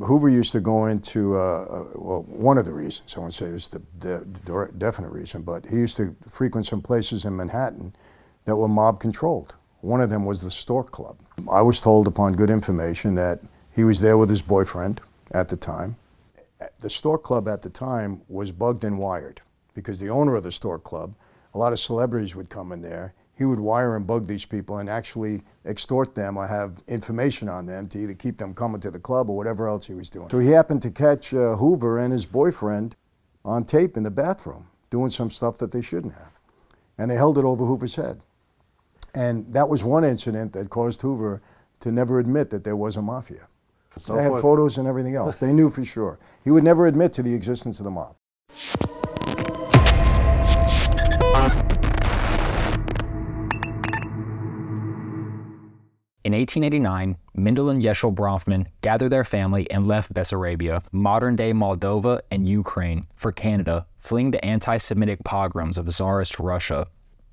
Hoover used to go into, uh, uh, well, one of the reasons, I won't say the, the, the definite reason, but he used to frequent some places in Manhattan that were mob controlled. One of them was the Stork Club. I was told upon good information that he was there with his boyfriend at the time. The Stork Club at the time was bugged and wired because the owner of the Stork Club, a lot of celebrities would come in there he would wire and bug these people and actually extort them or have information on them to either keep them coming to the club or whatever else he was doing. So he happened to catch uh, Hoover and his boyfriend on tape in the bathroom doing some stuff that they shouldn't have. And they held it over Hoover's head. And that was one incident that caused Hoover to never admit that there was a mafia. So they had forth. photos and everything else. they knew for sure. He would never admit to the existence of the mob. In 1889, Mendel and Yeshel Bronfman gathered their family and left Bessarabia, modern day Moldova and Ukraine, for Canada, fleeing the anti Semitic pogroms of Tsarist Russia.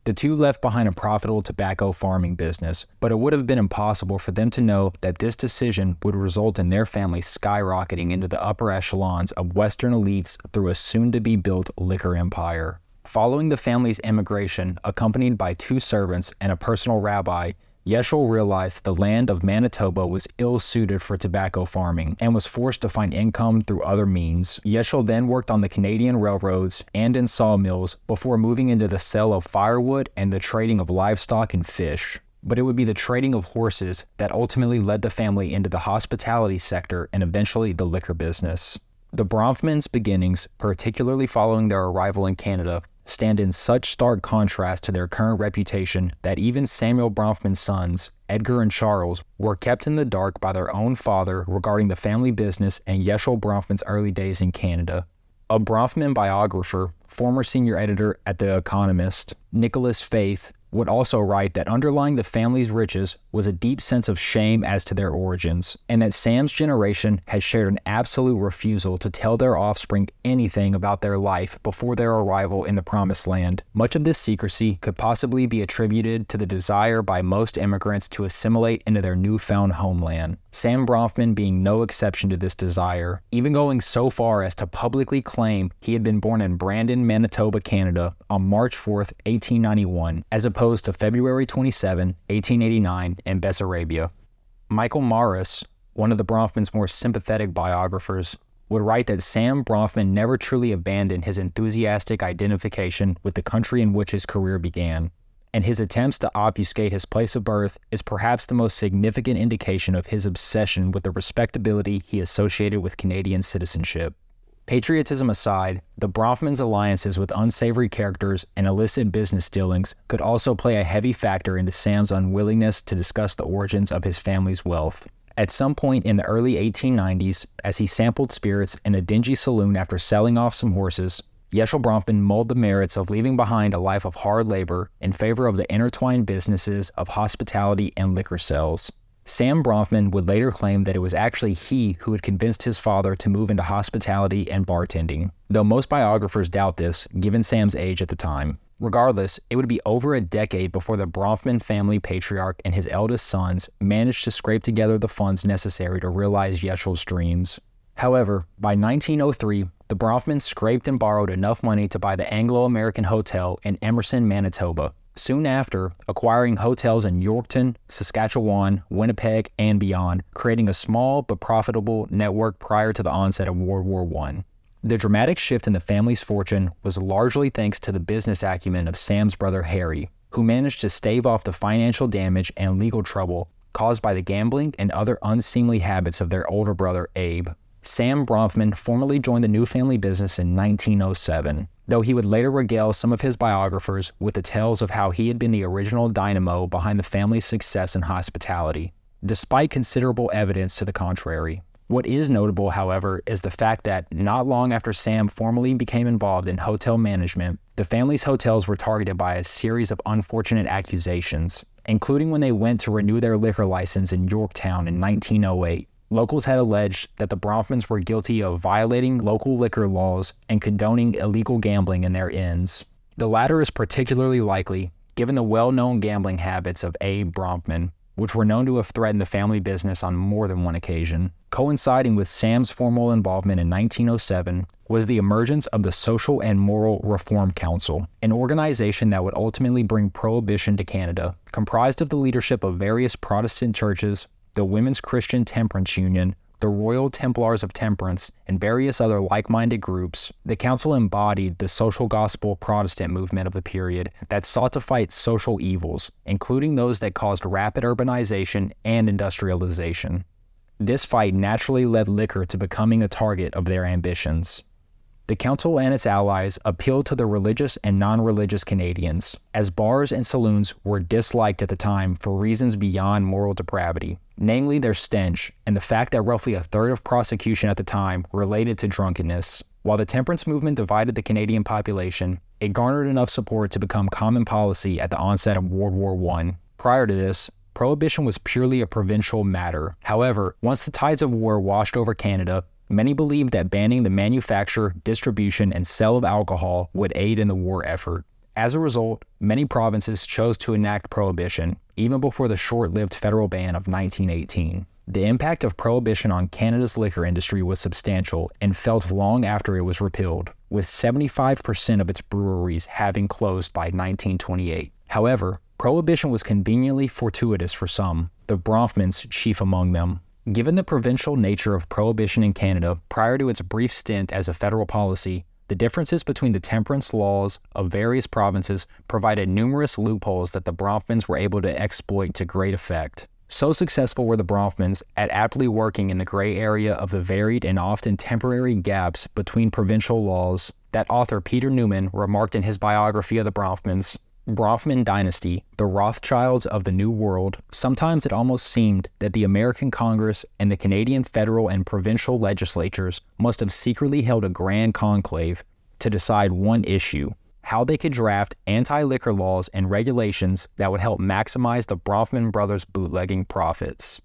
The two left behind a profitable tobacco farming business, but it would have been impossible for them to know that this decision would result in their family skyrocketing into the upper echelons of Western elites through a soon to be built liquor empire. Following the family's emigration, accompanied by two servants and a personal rabbi, Yeshel realized the land of Manitoba was ill suited for tobacco farming and was forced to find income through other means. Yeshel then worked on the Canadian railroads and in sawmills before moving into the sale of firewood and the trading of livestock and fish. But it would be the trading of horses that ultimately led the family into the hospitality sector and eventually the liquor business. The Bronfmans' beginnings, particularly following their arrival in Canada, stand in such stark contrast to their current reputation that even Samuel Bronfman's sons, Edgar and Charles, were kept in the dark by their own father regarding the family business and Yeshel Bronfman's early days in Canada. A Bronfman biographer, former senior editor at The Economist, Nicholas Faith, would also write that underlying the family's riches was a deep sense of shame as to their origins, and that Sam's generation had shared an absolute refusal to tell their offspring anything about their life before their arrival in the Promised Land. Much of this secrecy could possibly be attributed to the desire by most immigrants to assimilate into their newfound homeland. Sam Bronfman being no exception to this desire, even going so far as to publicly claim he had been born in Brandon, Manitoba, Canada on March 4, 1891, as opposed to February 27, 1889 in Bessarabia. Michael Morris, one of the Bronfman's more sympathetic biographers, would write that Sam Bronfman never truly abandoned his enthusiastic identification with the country in which his career began and his attempts to obfuscate his place of birth is perhaps the most significant indication of his obsession with the respectability he associated with Canadian citizenship. Patriotism aside, the Bronfman's alliances with unsavory characters and illicit business dealings could also play a heavy factor into Sam's unwillingness to discuss the origins of his family's wealth. At some point in the early 1890s, as he sampled spirits in a dingy saloon after selling off some horses, Yeshel Bronfman mulled the merits of leaving behind a life of hard labor in favor of the intertwined businesses of hospitality and liquor sales. Sam Bronfman would later claim that it was actually he who had convinced his father to move into hospitality and bartending, though most biographers doubt this, given Sam's age at the time. Regardless, it would be over a decade before the Bronfman family patriarch and his eldest sons managed to scrape together the funds necessary to realize Yeshel's dreams. However, by 1903, the Bronfmans scraped and borrowed enough money to buy the Anglo American Hotel in Emerson, Manitoba. Soon after, acquiring hotels in Yorkton, Saskatchewan, Winnipeg, and beyond, creating a small but profitable network prior to the onset of World War I. The dramatic shift in the family's fortune was largely thanks to the business acumen of Sam's brother Harry, who managed to stave off the financial damage and legal trouble caused by the gambling and other unseemly habits of their older brother Abe. Sam Bronfman formally joined the new family business in 1907, though he would later regale some of his biographers with the tales of how he had been the original dynamo behind the family's success in hospitality, despite considerable evidence to the contrary. What is notable, however, is the fact that not long after Sam formally became involved in hotel management, the family's hotels were targeted by a series of unfortunate accusations, including when they went to renew their liquor license in Yorkton in 1908. Locals had alleged that the Bronfmans were guilty of violating local liquor laws and condoning illegal gambling in their inns. The latter is particularly likely given the well known gambling habits of Abe Bronfman, which were known to have threatened the family business on more than one occasion. Coinciding with Sam's formal involvement in 1907 was the emergence of the Social and Moral Reform Council, an organization that would ultimately bring prohibition to Canada, comprised of the leadership of various Protestant churches, the Women's Christian Temperance Union, the Royal Templars of Temperance, and various other like minded groups, the council embodied the social gospel Protestant movement of the period that sought to fight social evils, including those that caused rapid urbanization and industrialization. This fight naturally led liquor to becoming a target of their ambitions. The council and its allies appealed to the religious and non religious Canadians, as bars and saloons were disliked at the time for reasons beyond moral depravity, namely their stench and the fact that roughly a third of prosecution at the time related to drunkenness. While the temperance movement divided the Canadian population, it garnered enough support to become common policy at the onset of World War I. Prior to this, prohibition was purely a provincial matter. However, once the tides of war washed over Canada, Many believed that banning the manufacture, distribution, and sale of alcohol would aid in the war effort. As a result, many provinces chose to enact prohibition, even before the short lived federal ban of 1918. The impact of prohibition on Canada's liquor industry was substantial and felt long after it was repealed, with 75% of its breweries having closed by 1928. However, prohibition was conveniently fortuitous for some, the Bronfmans chief among them. Given the provincial nature of prohibition in Canada prior to its brief stint as a federal policy, the differences between the temperance laws of various provinces provided numerous loopholes that the Bronfmans were able to exploit to great effect. So successful were the Bronfmans at aptly working in the gray area of the varied and often temporary gaps between provincial laws that author Peter Newman remarked in his biography of the Bronfmans Bronfman dynasty, the Rothschilds of the New World, sometimes it almost seemed that the American Congress and the Canadian federal and provincial legislatures must have secretly held a grand conclave to decide one issue how they could draft anti liquor laws and regulations that would help maximize the Bronfman brothers' bootlegging profits.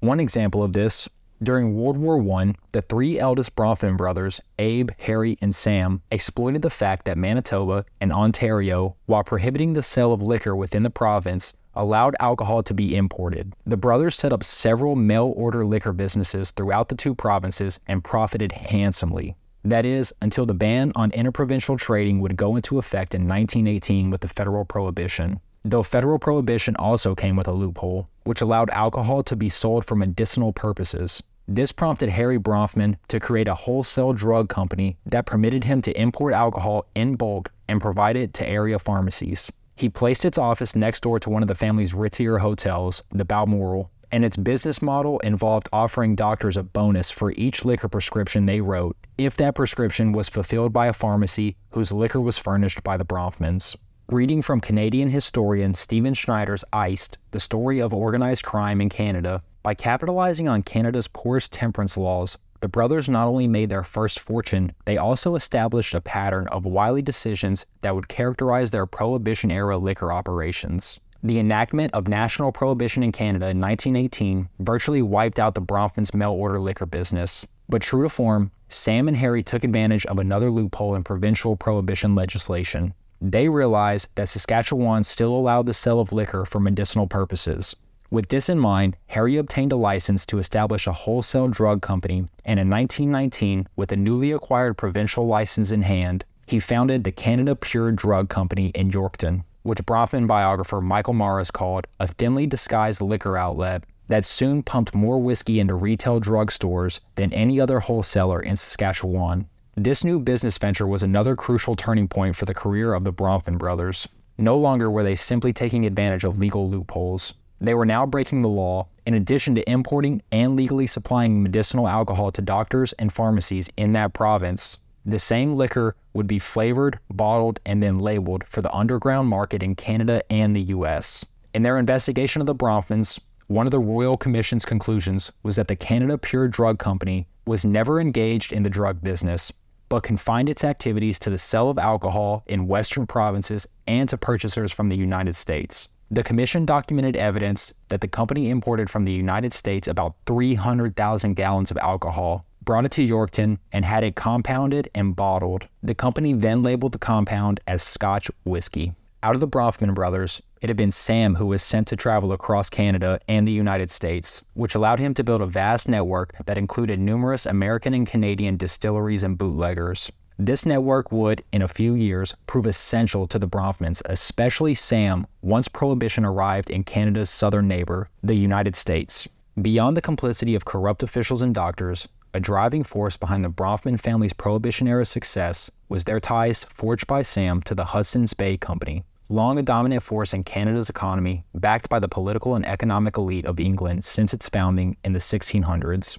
One example of this during World War I, the three eldest Bronfman brothers, Abe, Harry, and Sam, exploited the fact that Manitoba and Ontario, while prohibiting the sale of liquor within the province, allowed alcohol to be imported. The brothers set up several mail order liquor businesses throughout the two provinces and profited handsomely. That is, until the ban on interprovincial trading would go into effect in 1918 with the federal prohibition though federal prohibition also came with a loophole, which allowed alcohol to be sold for medicinal purposes. This prompted Harry Bronfman to create a wholesale drug company that permitted him to import alcohol in bulk and provide it to area pharmacies. He placed its office next door to one of the family's ritzier hotels, the Balmoral, and its business model involved offering doctors a bonus for each liquor prescription they wrote if that prescription was fulfilled by a pharmacy whose liquor was furnished by the Bronfmans. Reading from Canadian historian Stephen Schneider's Iced, the story of organized crime in Canada, by capitalizing on Canada's poorest temperance laws, the brothers not only made their first fortune, they also established a pattern of wily decisions that would characterize their Prohibition era liquor operations. The enactment of national prohibition in Canada in 1918 virtually wiped out the Bronfman's mail order liquor business. But true to form, Sam and Harry took advantage of another loophole in provincial prohibition legislation. They realized that Saskatchewan still allowed the sale of liquor for medicinal purposes. With this in mind, Harry obtained a license to establish a wholesale drug company, and in 1919, with a newly acquired provincial license in hand, he founded the Canada Pure Drug Company in Yorkton, which Bronfman biographer Michael Morris called a thinly disguised liquor outlet that soon pumped more whiskey into retail drug stores than any other wholesaler in Saskatchewan. This new business venture was another crucial turning point for the career of the Bronfman brothers. No longer were they simply taking advantage of legal loopholes. They were now breaking the law, in addition to importing and legally supplying medicinal alcohol to doctors and pharmacies in that province. The same liquor would be flavored, bottled, and then labeled for the underground market in Canada and the US. In their investigation of the Bronfmans, one of the Royal Commission's conclusions was that the Canada Pure Drug Company was never engaged in the drug business but confined its activities to the sale of alcohol in Western provinces and to purchasers from the United States. The Commission documented evidence that the company imported from the United States about 300,000 gallons of alcohol, brought it to Yorkton, and had it compounded and bottled. The company then labeled the compound as Scotch whiskey. Out of the Bronfman brothers, it had been Sam who was sent to travel across Canada and the United States, which allowed him to build a vast network that included numerous American and Canadian distilleries and bootleggers. This network would, in a few years, prove essential to the Bronfmans, especially Sam, once Prohibition arrived in Canada's southern neighbor, the United States. Beyond the complicity of corrupt officials and doctors, a driving force behind the Bronfman family's Prohibition era success was their ties forged by Sam to the Hudson's Bay Company, long a dominant force in Canada's economy, backed by the political and economic elite of England since its founding in the 1600s.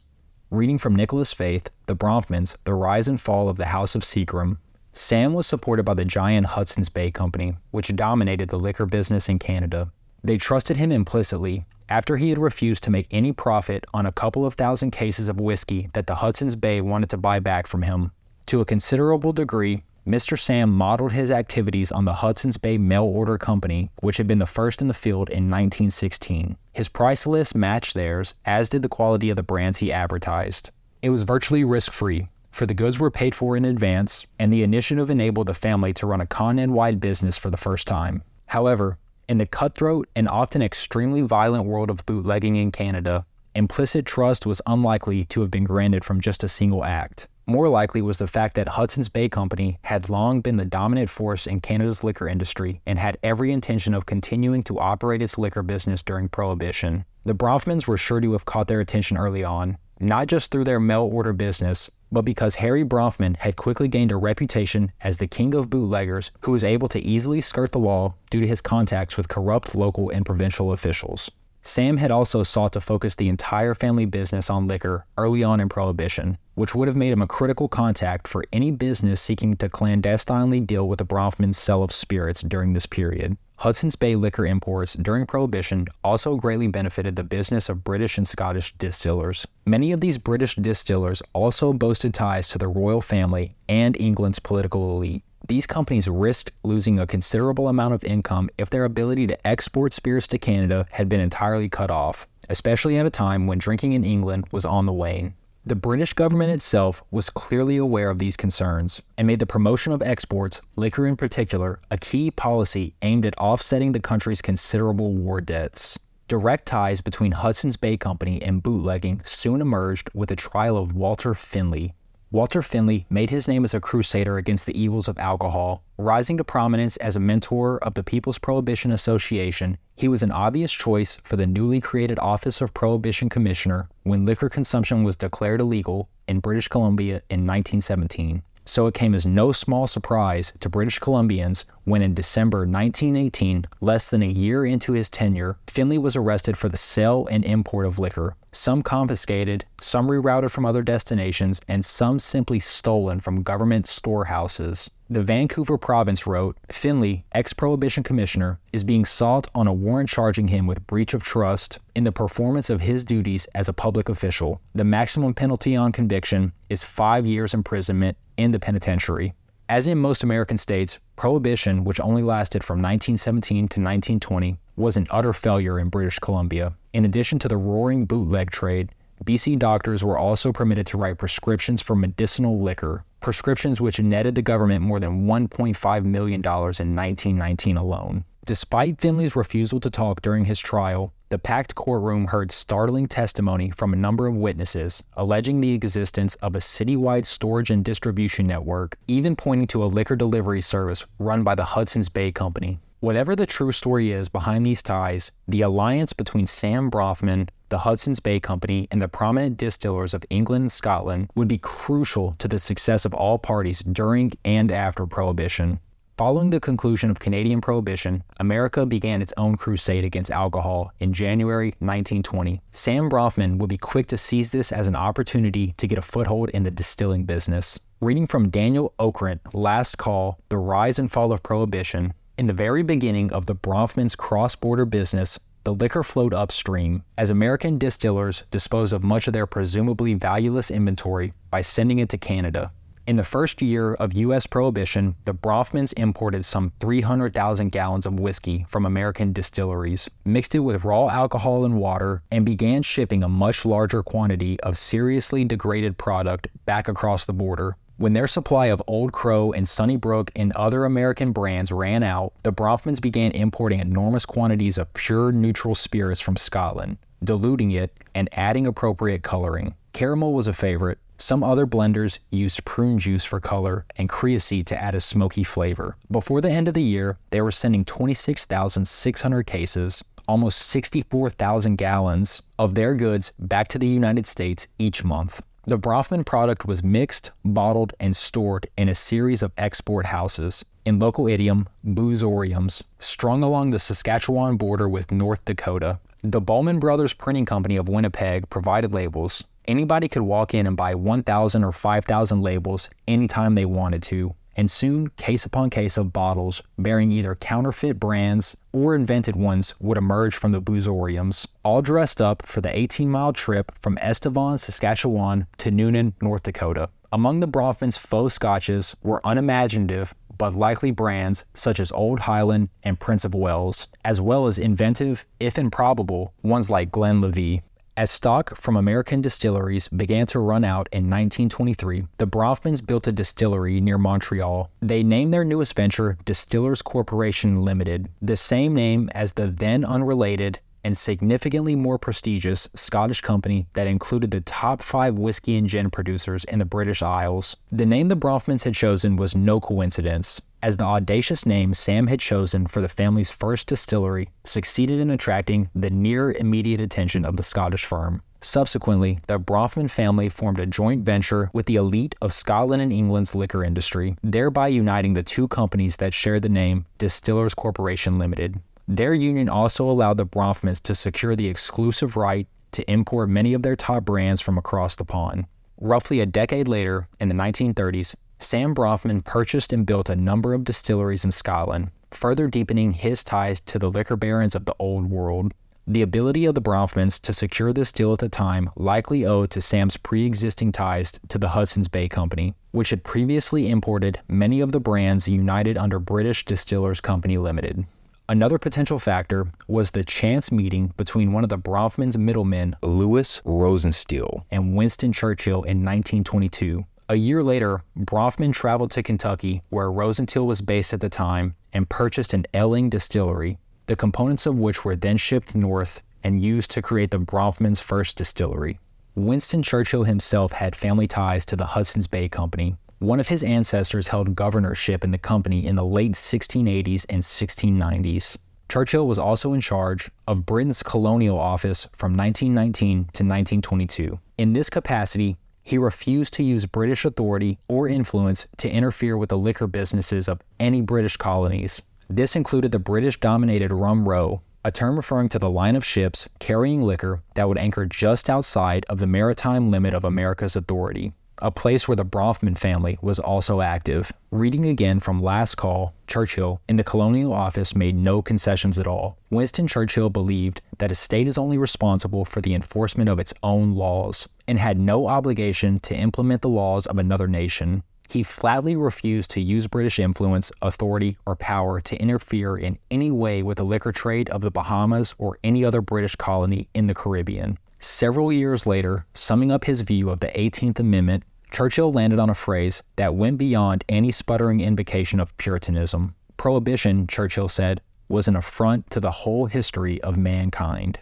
Reading from Nicholas Faith, The Bronfmans, The Rise and Fall of the House of Seagram, Sam was supported by the giant Hudson's Bay Company, which dominated the liquor business in Canada. They trusted him implicitly after he had refused to make any profit on a couple of thousand cases of whiskey that the Hudson's Bay wanted to buy back from him. To a considerable degree, Mr. Sam modeled his activities on the Hudson's Bay Mail Order Company, which had been the first in the field in 1916. His price list matched theirs, as did the quality of the brands he advertised. It was virtually risk free, for the goods were paid for in advance, and the initiative enabled the family to run a continent wide business for the first time. However, in the cutthroat and often extremely violent world of bootlegging in Canada, implicit trust was unlikely to have been granted from just a single act. More likely was the fact that Hudson's Bay Company had long been the dominant force in Canada's liquor industry and had every intention of continuing to operate its liquor business during Prohibition. The Bronfmans were sure to have caught their attention early on, not just through their mail order business, but because Harry Bronfman had quickly gained a reputation as the king of bootleggers who was able to easily skirt the law due to his contacts with corrupt local and provincial officials. Sam had also sought to focus the entire family business on liquor early on in Prohibition, which would have made him a critical contact for any business seeking to clandestinely deal with the Bronfman's sale of spirits during this period. Hudson's Bay liquor imports during Prohibition also greatly benefited the business of British and Scottish distillers. Many of these British distillers also boasted ties to the royal family and England's political elite. These companies risked losing a considerable amount of income if their ability to export spirits to Canada had been entirely cut off, especially at a time when drinking in England was on the wane. The British government itself was clearly aware of these concerns and made the promotion of exports, liquor in particular, a key policy aimed at offsetting the country's considerable war debts. Direct ties between Hudson's Bay Company and bootlegging soon emerged with the trial of Walter Finley, Walter Finley made his name as a crusader against the evils of alcohol. Rising to prominence as a mentor of the People's Prohibition Association, he was an obvious choice for the newly created Office of Prohibition Commissioner when liquor consumption was declared illegal in British Columbia in 1917 so it came as no small surprise to British Columbians when in December 1918, less than a year into his tenure, Finley was arrested for the sale and import of liquor, some confiscated, some rerouted from other destinations, and some simply stolen from government storehouses. The Vancouver province wrote Finley, ex prohibition commissioner, is being sought on a warrant charging him with breach of trust in the performance of his duties as a public official. The maximum penalty on conviction is five years imprisonment in the penitentiary. As in most American states, prohibition, which only lasted from 1917 to 1920, was an utter failure in British Columbia. In addition to the roaring bootleg trade, BC doctors were also permitted to write prescriptions for medicinal liquor, prescriptions which netted the government more than $1.5 million in 1919 alone. Despite Finley's refusal to talk during his trial, the packed courtroom heard startling testimony from a number of witnesses alleging the existence of a citywide storage and distribution network, even pointing to a liquor delivery service run by the Hudson's Bay Company. Whatever the true story is behind these ties, the alliance between Sam Bronfman, the Hudson's Bay Company, and the prominent distillers of England and Scotland would be crucial to the success of all parties during and after Prohibition. Following the conclusion of Canadian Prohibition, America began its own crusade against alcohol in January 1920. Sam Bronfman would be quick to seize this as an opportunity to get a foothold in the distilling business. Reading from Daniel Okrent, Last Call The Rise and Fall of Prohibition, in the very beginning of the Bronfman's cross border business, the liquor flowed upstream as American distillers disposed of much of their presumably valueless inventory by sending it to Canada. In the first year of U.S. Prohibition, the Bronfmans imported some 300,000 gallons of whiskey from American distilleries, mixed it with raw alcohol and water, and began shipping a much larger quantity of seriously degraded product back across the border. When their supply of Old Crow and Sunnybrook and other American brands ran out, the Bronfmans began importing enormous quantities of pure neutral spirits from Scotland, diluting it and adding appropriate coloring. Caramel was a favorite. Some other blenders used prune juice for color and creosote to add a smoky flavor. Before the end of the year, they were sending 26,600 cases, almost 64,000 gallons of their goods back to the United States each month. The Bronfman product was mixed, bottled, and stored in a series of export houses, in local idiom, boozoriums, strung along the Saskatchewan border with North Dakota. The Bowman Brothers Printing Company of Winnipeg provided labels. Anybody could walk in and buy 1,000 or 5,000 labels anytime they wanted to, and soon case upon case of bottles bearing either counterfeit brands or invented ones would emerge from the boozoriums, all dressed up for the 18 mile trip from Estevan, Saskatchewan to Noonan, North Dakota. Among the Bronfman's faux scotches were unimaginative but likely brands such as Old Highland and Prince of Wales, as well as inventive, if improbable, ones like Glen Glenlivet. As stock from American distilleries began to run out in 1923, the Bronfmans built a distillery near Montreal. They named their newest venture Distillers Corporation Limited, the same name as the then unrelated and significantly more prestigious Scottish company that included the top five whiskey and gin producers in the British Isles. The name the Bronfmans had chosen was no coincidence as the audacious name Sam had chosen for the family's first distillery succeeded in attracting the near immediate attention of the Scottish firm. Subsequently, the Bronfman family formed a joint venture with the elite of Scotland and England's liquor industry, thereby uniting the two companies that shared the name Distillers Corporation Limited. Their union also allowed the Bronfmans to secure the exclusive right to import many of their top brands from across the pond. Roughly a decade later, in the 1930s, Sam Bronfman purchased and built a number of distilleries in Scotland, further deepening his ties to the liquor barons of the Old World. The ability of the Bronfmans to secure this deal at the time likely owed to Sam's pre existing ties to the Hudson's Bay Company, which had previously imported many of the brands united under British Distillers Company Limited. Another potential factor was the chance meeting between one of the Bronfman's middlemen, Lewis Rosenstiel, and Winston Churchill in 1922, a year later, Bronfman traveled to Kentucky, where Rosenstiel was based at the time, and purchased an Elling distillery, the components of which were then shipped north and used to create the Bronfman's first distillery. Winston Churchill himself had family ties to the Hudson's Bay Company. One of his ancestors held governorship in the company in the late 1680s and 1690s. Churchill was also in charge of Britain's colonial office from 1919 to 1922. In this capacity, he refused to use British authority or influence to interfere with the liquor businesses of any British colonies. This included the British dominated Rum Row, a term referring to the line of ships carrying liquor that would anchor just outside of the maritime limit of America's authority a place where the Bronfman family was also active. Reading again from Last Call, Churchill in the colonial office made no concessions at all. Winston Churchill believed that a state is only responsible for the enforcement of its own laws and had no obligation to implement the laws of another nation. He flatly refused to use British influence, authority, or power to interfere in any way with the liquor trade of the Bahamas or any other British colony in the Caribbean. Several years later, summing up his view of the 18th Amendment, Churchill landed on a phrase that went beyond any sputtering invocation of Puritanism. Prohibition, Churchill said, was an affront to the whole history of mankind.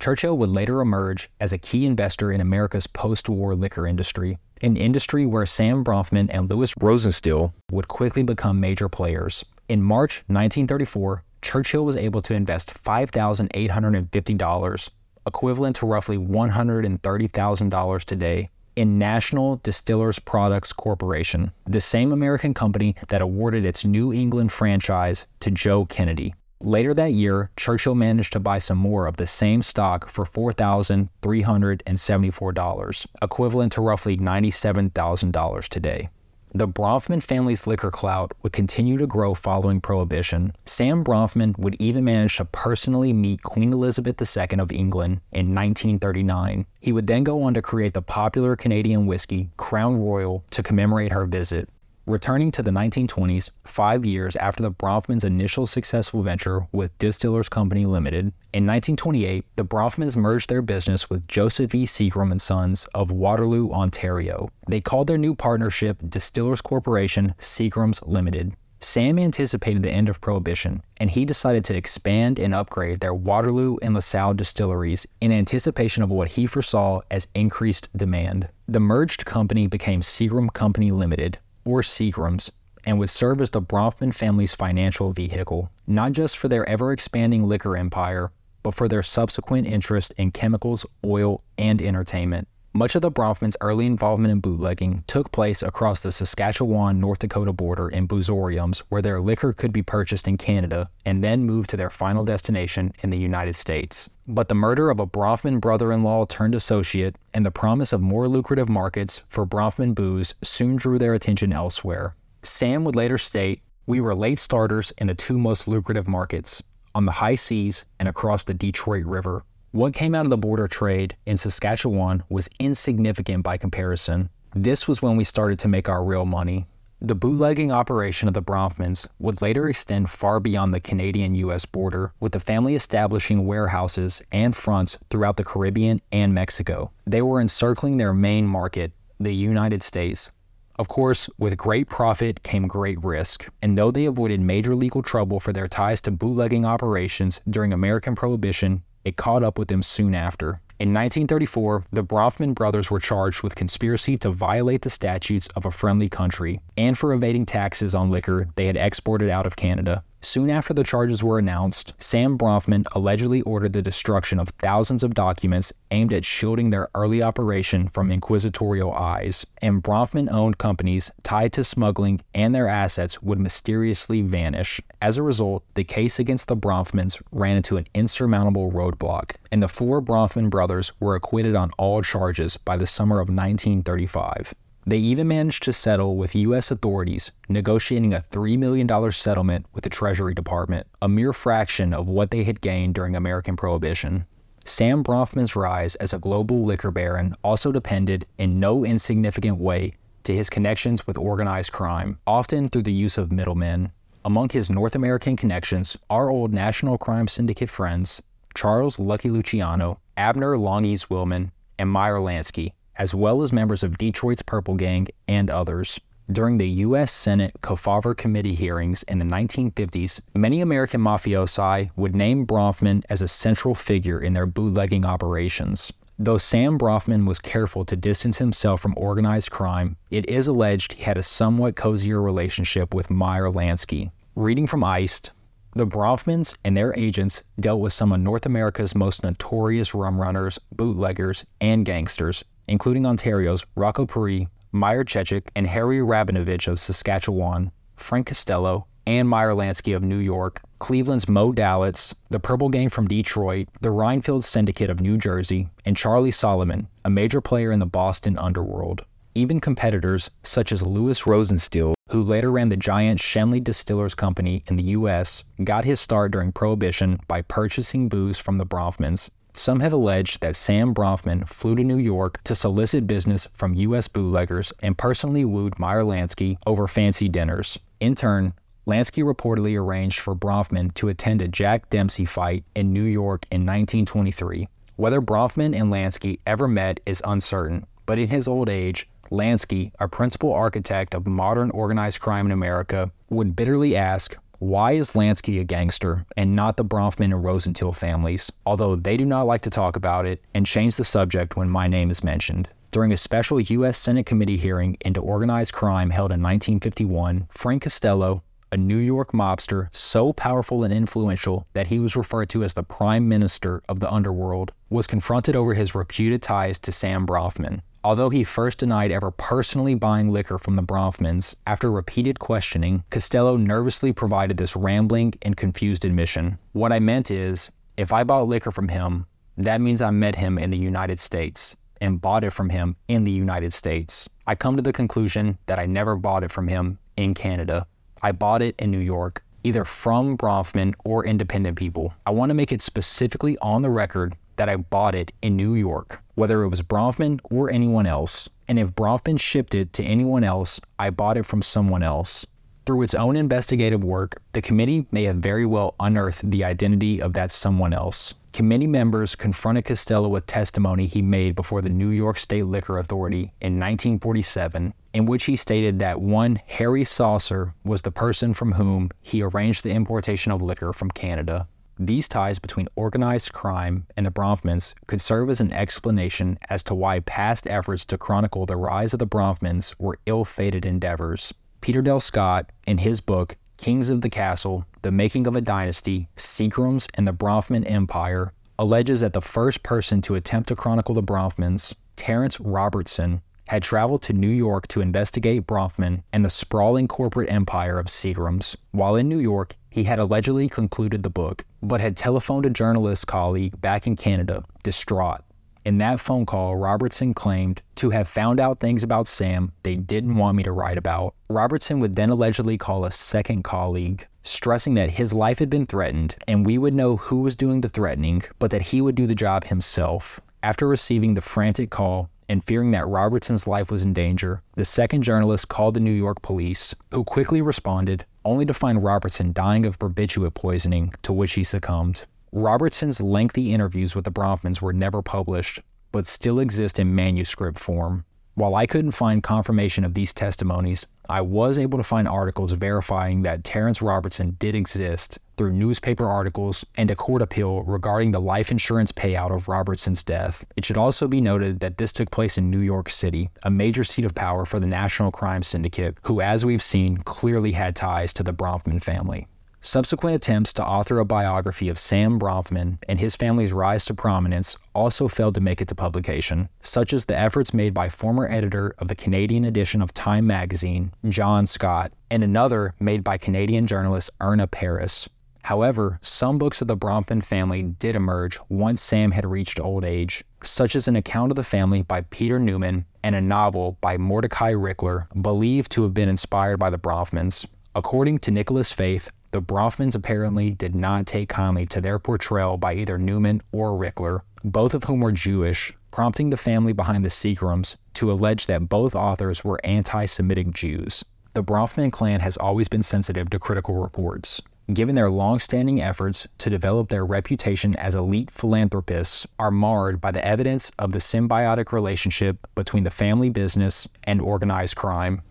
Churchill would later emerge as a key investor in America's post war liquor industry, an industry where Sam Bronfman and Lewis Rosenstiel would quickly become major players. In March 1934, Churchill was able to invest $5,850 equivalent to roughly $130,000 today, in National Distillers Products Corporation, the same American company that awarded its New England franchise to Joe Kennedy. Later that year, Churchill managed to buy some more of the same stock for $4,374, equivalent to roughly $97,000 today. The Bronfman family's liquor clout would continue to grow following Prohibition. Sam Bronfman would even manage to personally meet Queen Elizabeth II of England in 1939. He would then go on to create the popular Canadian whiskey, Crown Royal, to commemorate her visit. Returning to the 1920s, five years after the Bronfmans' initial successful venture with Distillers Company Limited, in 1928, the Bronfmans merged their business with Joseph E. Seagram and Sons of Waterloo, Ontario. They called their new partnership Distillers Corporation Seagram's Limited. Sam anticipated the end of Prohibition, and he decided to expand and upgrade their Waterloo and LaSalle distilleries in anticipation of what he foresaw as increased demand. The merged company became Seagram Company Limited, or Seagrams, and would serve as the Bronfman family's financial vehicle, not just for their ever expanding liquor empire, but for their subsequent interest in chemicals, oil, and entertainment. Much of the Bronfmans' early involvement in bootlegging took place across the Saskatchewan North Dakota border in boozoriums where their liquor could be purchased in Canada and then moved to their final destination in the United States. But the murder of a Bronfman brother in law turned associate and the promise of more lucrative markets for Bronfman booze soon drew their attention elsewhere. Sam would later state, We were late starters in the two most lucrative markets, on the high seas and across the Detroit River. What came out of the border trade in Saskatchewan was insignificant by comparison. This was when we started to make our real money. The bootlegging operation of the Bronfmans would later extend far beyond the Canadian US border, with the family establishing warehouses and fronts throughout the Caribbean and Mexico. They were encircling their main market, the United States. Of course, with great profit came great risk, and though they avoided major legal trouble for their ties to bootlegging operations during American Prohibition, it caught up with them soon after. In 1934, the Bronfman brothers were charged with conspiracy to violate the statutes of a friendly country and for evading taxes on liquor they had exported out of Canada. Soon after the charges were announced, Sam Bronfman allegedly ordered the destruction of thousands of documents aimed at shielding their early operation from inquisitorial eyes, and Bronfman owned companies tied to smuggling and their assets would mysteriously vanish. As a result, the case against the Bronfmans ran into an insurmountable roadblock, and the four Bronfman brothers were acquitted on all charges by the summer of 1935. They even managed to settle with U.S. authorities, negotiating a $3 million settlement with the Treasury Department, a mere fraction of what they had gained during American Prohibition. Sam Bronfman's rise as a global liquor baron also depended, in no insignificant way, to his connections with organized crime, often through the use of middlemen. Among his North American connections are old National Crime Syndicate friends Charles Lucky Luciano, Abner Longy Zwillman, and Meyer Lansky, as well as members of Detroit's Purple Gang and others. During the U.S. Senate Kefauver Committee hearings in the 1950s, many American mafiosi would name Bronfman as a central figure in their bootlegging operations. Though Sam Bronfman was careful to distance himself from organized crime, it is alleged he had a somewhat cozier relationship with Meyer Lansky. Reading from Iced, the Bronfmans and their agents dealt with some of North America's most notorious rum runners, bootleggers, and gangsters, including Ontario's Rocco Perri, Meyer Chechik, and Harry Rabinovich of Saskatchewan, Frank Costello, and Meyer Lansky of New York, Cleveland's Moe Dalitz, the Purple Gang from Detroit, the Reinfeld Syndicate of New Jersey, and Charlie Solomon, a major player in the Boston underworld. Even competitors such as Lewis Rosenstiel, who later ran the giant Schenley Distillers Company in the U.S., got his start during Prohibition by purchasing booze from the Bronfmans. Some have alleged that Sam Bronfman flew to New York to solicit business from U.S. bootleggers and personally wooed Meyer Lansky over fancy dinners. In turn, Lansky reportedly arranged for Bronfman to attend a Jack Dempsey fight in New York in 1923. Whether Bronfman and Lansky ever met is uncertain, but in his old age, Lansky, a principal architect of modern organized crime in America, would bitterly ask why is Lansky a gangster and not the Bronfman and Rosenstiel families, although they do not like to talk about it and change the subject when my name is mentioned? During a special U.S. Senate committee hearing into organized crime held in 1951, Frank Costello, a New York mobster so powerful and influential that he was referred to as the prime minister of the underworld, was confronted over his reputed ties to Sam Bronfman. Although he first denied ever personally buying liquor from the Bronfmans, after repeated questioning, Costello nervously provided this rambling and confused admission. What I meant is, if I bought liquor from him, that means I met him in the United States and bought it from him in the United States. I come to the conclusion that I never bought it from him in Canada. I bought it in New York, either from Bronfman or independent people. I want to make it specifically on the record that I bought it in New York, whether it was Bronfman or anyone else. and if Bronfman shipped it to anyone else, I bought it from someone else. Through its own investigative work, the committee may have very well unearthed the identity of that someone else. Committee members confronted Costello with testimony he made before the New York State Liquor Authority in 1947, in which he stated that one Harry Saucer was the person from whom he arranged the importation of liquor from Canada. These ties between organized crime and the Bronfmans could serve as an explanation as to why past efforts to chronicle the rise of the Bronfmans were ill fated endeavors. Peter Dale Scott, in his book Kings of the Castle The Making of a Dynasty, Seagram's and the Bronfman Empire, alleges that the first person to attempt to chronicle the Bronfmans, Terence Robertson, had traveled to New York to investigate Bronfman and the sprawling corporate empire of Seagram's. While in New York, he had allegedly concluded the book, but had telephoned a journalist colleague back in Canada, distraught, in that phone call, Robertson claimed to have found out things about Sam they didn't want me to write about. Robertson would then allegedly call a second colleague, stressing that his life had been threatened and we would know who was doing the threatening, but that he would do the job himself. After receiving the frantic call, and fearing that Robertson's life was in danger, the second journalist called the New York police, who quickly responded, only to find Robertson dying of barbiturate poisoning, to which he succumbed. Robertson's lengthy interviews with the Bronfmans were never published, but still exist in manuscript form. While I couldn't find confirmation of these testimonies, I was able to find articles verifying that Terence Robertson did exist through newspaper articles and a court appeal regarding the life insurance payout of Robertson's death. It should also be noted that this took place in New York City, a major seat of power for the National Crime Syndicate, who, as we've seen, clearly had ties to the Bronfman family. Subsequent attempts to author a biography of Sam Bronfman and his family's rise to prominence also failed to make it to publication, such as the efforts made by former editor of the Canadian edition of Time magazine, John Scott, and another made by Canadian journalist Erna Paris. However, some books of the Bronfman family did emerge once Sam had reached old age, such as an account of the family by Peter Newman and a novel by Mordecai Richler, believed to have been inspired by the Bronfmans. According to Nicholas Faith, the Bronfmans apparently did not take kindly to their portrayal by either Newman or Richler, both of whom were Jewish, prompting the family behind the Seagrams to allege that both authors were anti Semitic Jews. The Bronfman clan has always been sensitive to critical reports. Given their long standing efforts to develop their reputation as elite philanthropists, are marred by the evidence of the symbiotic relationship between the family business and organized crime.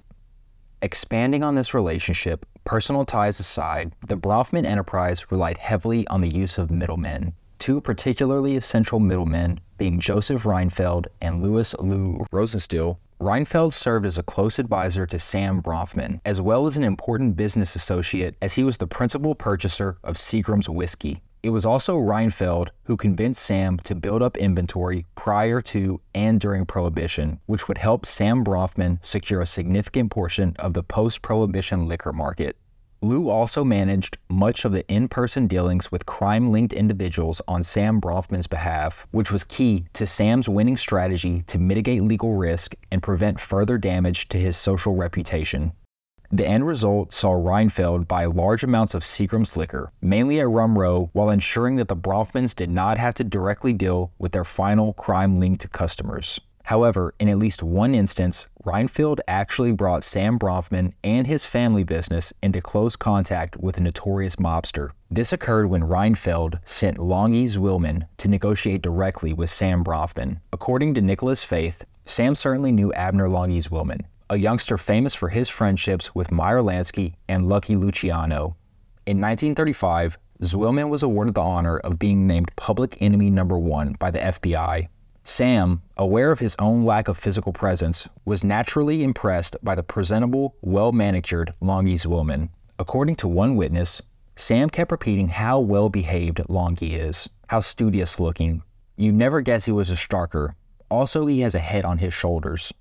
Expanding on this relationship, Personal ties aside, the Bronfman enterprise relied heavily on the use of middlemen. Two particularly essential middlemen, being Joseph Reinfeld and Lewis Lou Rosenstiel, Reinfeld served as a close advisor to Sam Bronfman, as well as an important business associate as he was the principal purchaser of Seagram's whiskey. It was also Reinfeld who convinced Sam to build up inventory prior to and during Prohibition, which would help Sam Bronfman secure a significant portion of the post Prohibition liquor market. Lou also managed much of the in person dealings with crime linked individuals on Sam Bronfman's behalf, which was key to Sam's winning strategy to mitigate legal risk and prevent further damage to his social reputation. The end result saw Reinfeld buy large amounts of Seagram's liquor, mainly at Rum Row, while ensuring that the Bronfmans did not have to directly deal with their final crime linked customers. However, in at least one instance, Reinfeld actually brought Sam Bronfman and his family business into close contact with a notorious mobster. This occurred when Reinfeld sent Long E. Zwillman to negotiate directly with Sam Bronfman. According to Nicholas Faith, Sam certainly knew Abner Long E. A youngster famous for his friendships with Meyer Lansky and Lucky Luciano. In 1935, Zwillman was awarded the honor of being named public enemy number one by the FBI. Sam, aware of his own lack of physical presence, was naturally impressed by the presentable, well manicured Longy Zwillman. According to one witness, Sam kept repeating how well behaved Longy is, how studious looking. You never guess he was a starker. Also, he has a head on his shoulders.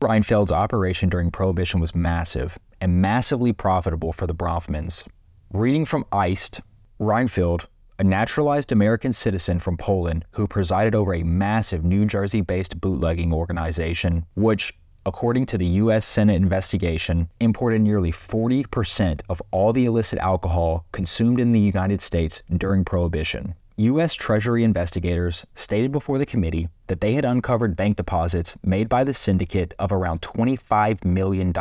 Reinfeld's operation during Prohibition was massive and massively profitable for the Bronfmans. Reading from Iced, Reinfeld, a naturalized American citizen from Poland who presided over a massive New Jersey based bootlegging organization, which, according to the U.S. Senate investigation, imported nearly 40% of all the illicit alcohol consumed in the United States during Prohibition. U.S. Treasury investigators stated before the committee that they had uncovered bank deposits made by the syndicate of around $25 million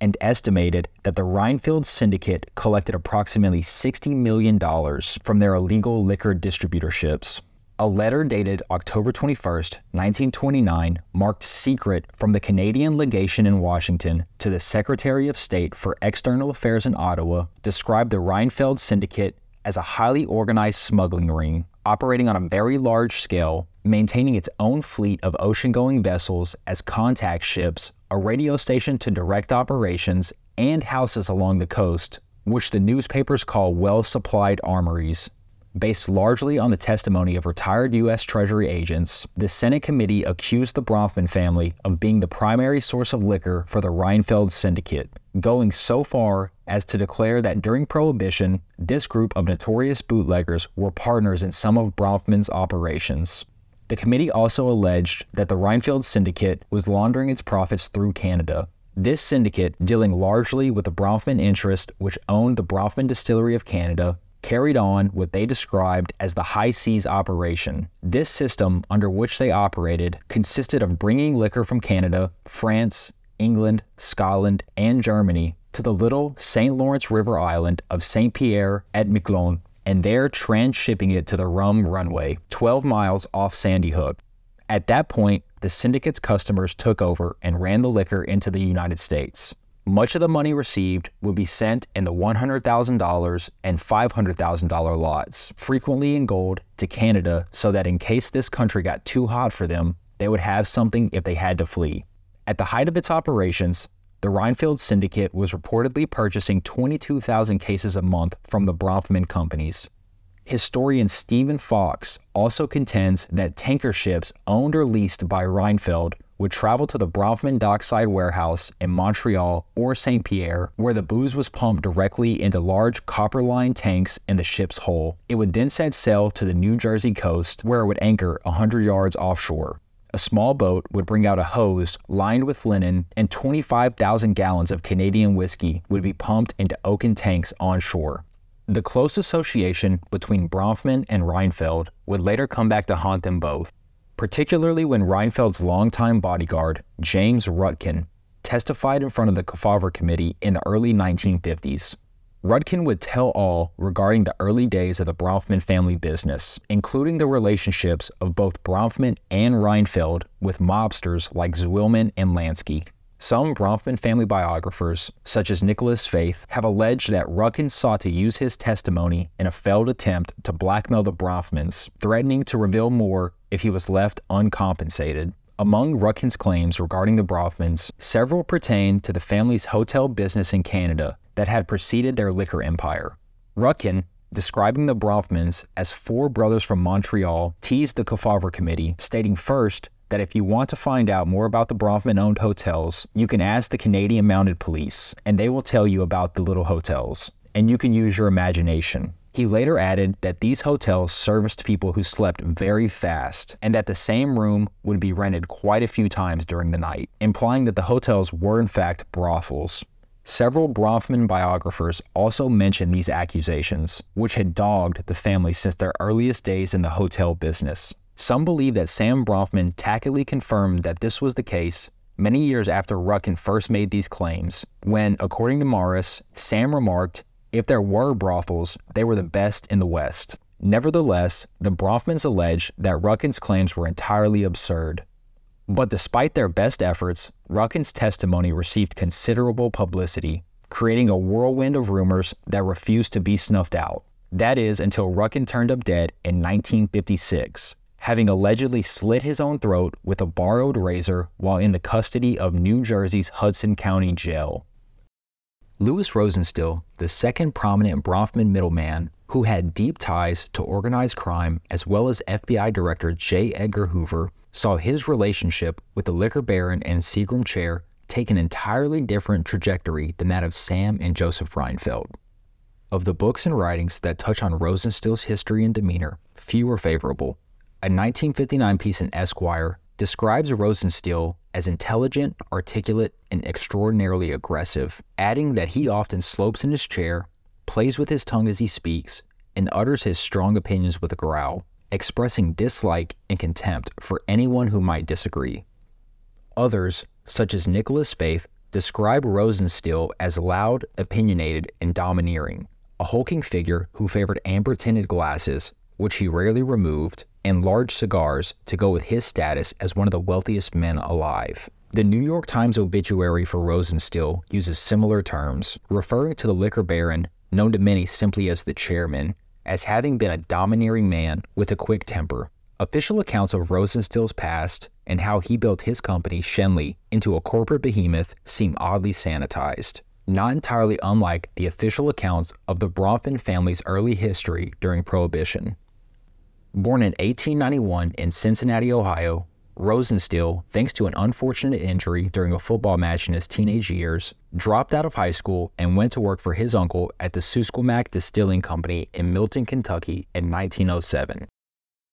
and estimated that the Reinfeld syndicate collected approximately $60 million from their illegal liquor distributorships. A letter dated October 21, 1929, marked secret from the Canadian legation in Washington to the Secretary of State for External Affairs in Ottawa described the Reinfeld syndicate as a highly organized smuggling ring operating on a very large scale, maintaining its own fleet of ocean going vessels as contact ships, a radio station to direct operations, and houses along the coast, which the newspapers call well supplied armories. Based largely on the testimony of retired U.S. Treasury agents, the Senate committee accused the Bronfman family of being the primary source of liquor for the Reinfeld syndicate, going so far as to declare that during Prohibition, this group of notorious bootleggers were partners in some of Bronfman's operations. The committee also alleged that the Reinfeld syndicate was laundering its profits through Canada. This syndicate, dealing largely with the Bronfman interest, which owned the Bronfman Distillery of Canada, carried on what they described as the high seas operation. This system, under which they operated, consisted of bringing liquor from Canada, France, England, Scotland, and Germany to the little St. Lawrence River island of St. Pierre et Miquelon, and there transshipping it to the Rum Runway, 12 miles off Sandy Hook. At that point, the syndicate's customers took over and ran the liquor into the United States. Much of the money received would be sent in the $100,000 and $500,000 lots, frequently in gold, to Canada so that in case this country got too hot for them, they would have something if they had to flee. At the height of its operations, the Reinfeld Syndicate was reportedly purchasing 22,000 cases a month from the Bronfman companies. Historian Stephen Fox also contends that tanker ships owned or leased by Reinfeld would travel to the Bronfman Dockside Warehouse in Montreal or St. Pierre, where the booze was pumped directly into large copper lined tanks in the ship's hull. It would then set sail to the New Jersey coast, where it would anchor 100 yards offshore. A small boat would bring out a hose lined with linen, and 25,000 gallons of Canadian whiskey would be pumped into oaken tanks on shore. The close association between Bronfman and Reinfeld would later come back to haunt them both particularly when Reinfeld's longtime bodyguard, James Rutkin, testified in front of the Kefauver Committee in the early 1950s. Rutkin would tell all regarding the early days of the Bronfman family business, including the relationships of both Bronfman and Reinfeld with mobsters like Zwillman and Lansky. Some Bronfman family biographers, such as Nicholas Faith, have alleged that Rutkin sought to use his testimony in a failed attempt to blackmail the Bronfmans, threatening to reveal more if he was left uncompensated. Among Rutkin's claims regarding the Bronfmans, several pertain to the family's hotel business in Canada that had preceded their liquor empire. Rutkin, describing the Bronfmans as four brothers from Montreal, teased the Kefauver Committee, stating first that if you want to find out more about the Bronfman owned hotels, you can ask the Canadian Mounted Police, and they will tell you about the little hotels. And you can use your imagination. He later added that these hotels serviced people who slept very fast, and that the same room would be rented quite a few times during the night, implying that the hotels were in fact brothels. Several Bronfman biographers also mention these accusations, which had dogged the family since their earliest days in the hotel business. Some believe that Sam Bronfman tacitly confirmed that this was the case many years after Rutkin first made these claims, when, according to Morris, Sam remarked, if there were brothels, they were the best in the West. Nevertheless, the Bronfmans allege that Rutkin's claims were entirely absurd. But despite their best efforts, Rutkin's testimony received considerable publicity, creating a whirlwind of rumors that refused to be snuffed out. That is, until Rutkin turned up dead in 1956 having allegedly slit his own throat with a borrowed razor while in the custody of New Jersey's Hudson County Jail. Lewis Rosenstiel, the second prominent Bronfman middleman who had deep ties to organized crime as well as FBI Director J. Edgar Hoover, saw his relationship with the liquor baron and Seagram chair take an entirely different trajectory than that of Sam and Joseph Reinfeld. Of the books and writings that touch on Rosenstiel's history and demeanor, few are favorable, a 1959 piece in Esquire describes Rosenstiel as intelligent, articulate, and extraordinarily aggressive, adding that he often slopes in his chair, plays with his tongue as he speaks, and utters his strong opinions with a growl, expressing dislike and contempt for anyone who might disagree. Others, such as Nicholas Faith, describe Rosenstiel as loud, opinionated, and domineering, a hulking figure who favored amber tinted glasses, which he rarely removed, and large cigars to go with his status as one of the wealthiest men alive. The New York Times obituary for Rosenstiel uses similar terms, referring to the liquor baron, known to many simply as the chairman, as having been a domineering man with a quick temper. Official accounts of Rosenstiel's past and how he built his company, Schenley, into a corporate behemoth seem oddly sanitized, not entirely unlike the official accounts of the Bronfman family's early history during Prohibition. Born in 1891 in Cincinnati, Ohio, Rosenstiel, thanks to an unfortunate injury during a football match in his teenage years, dropped out of high school and went to work for his uncle at the Susquemac Distilling Company in Milton, Kentucky in 1907.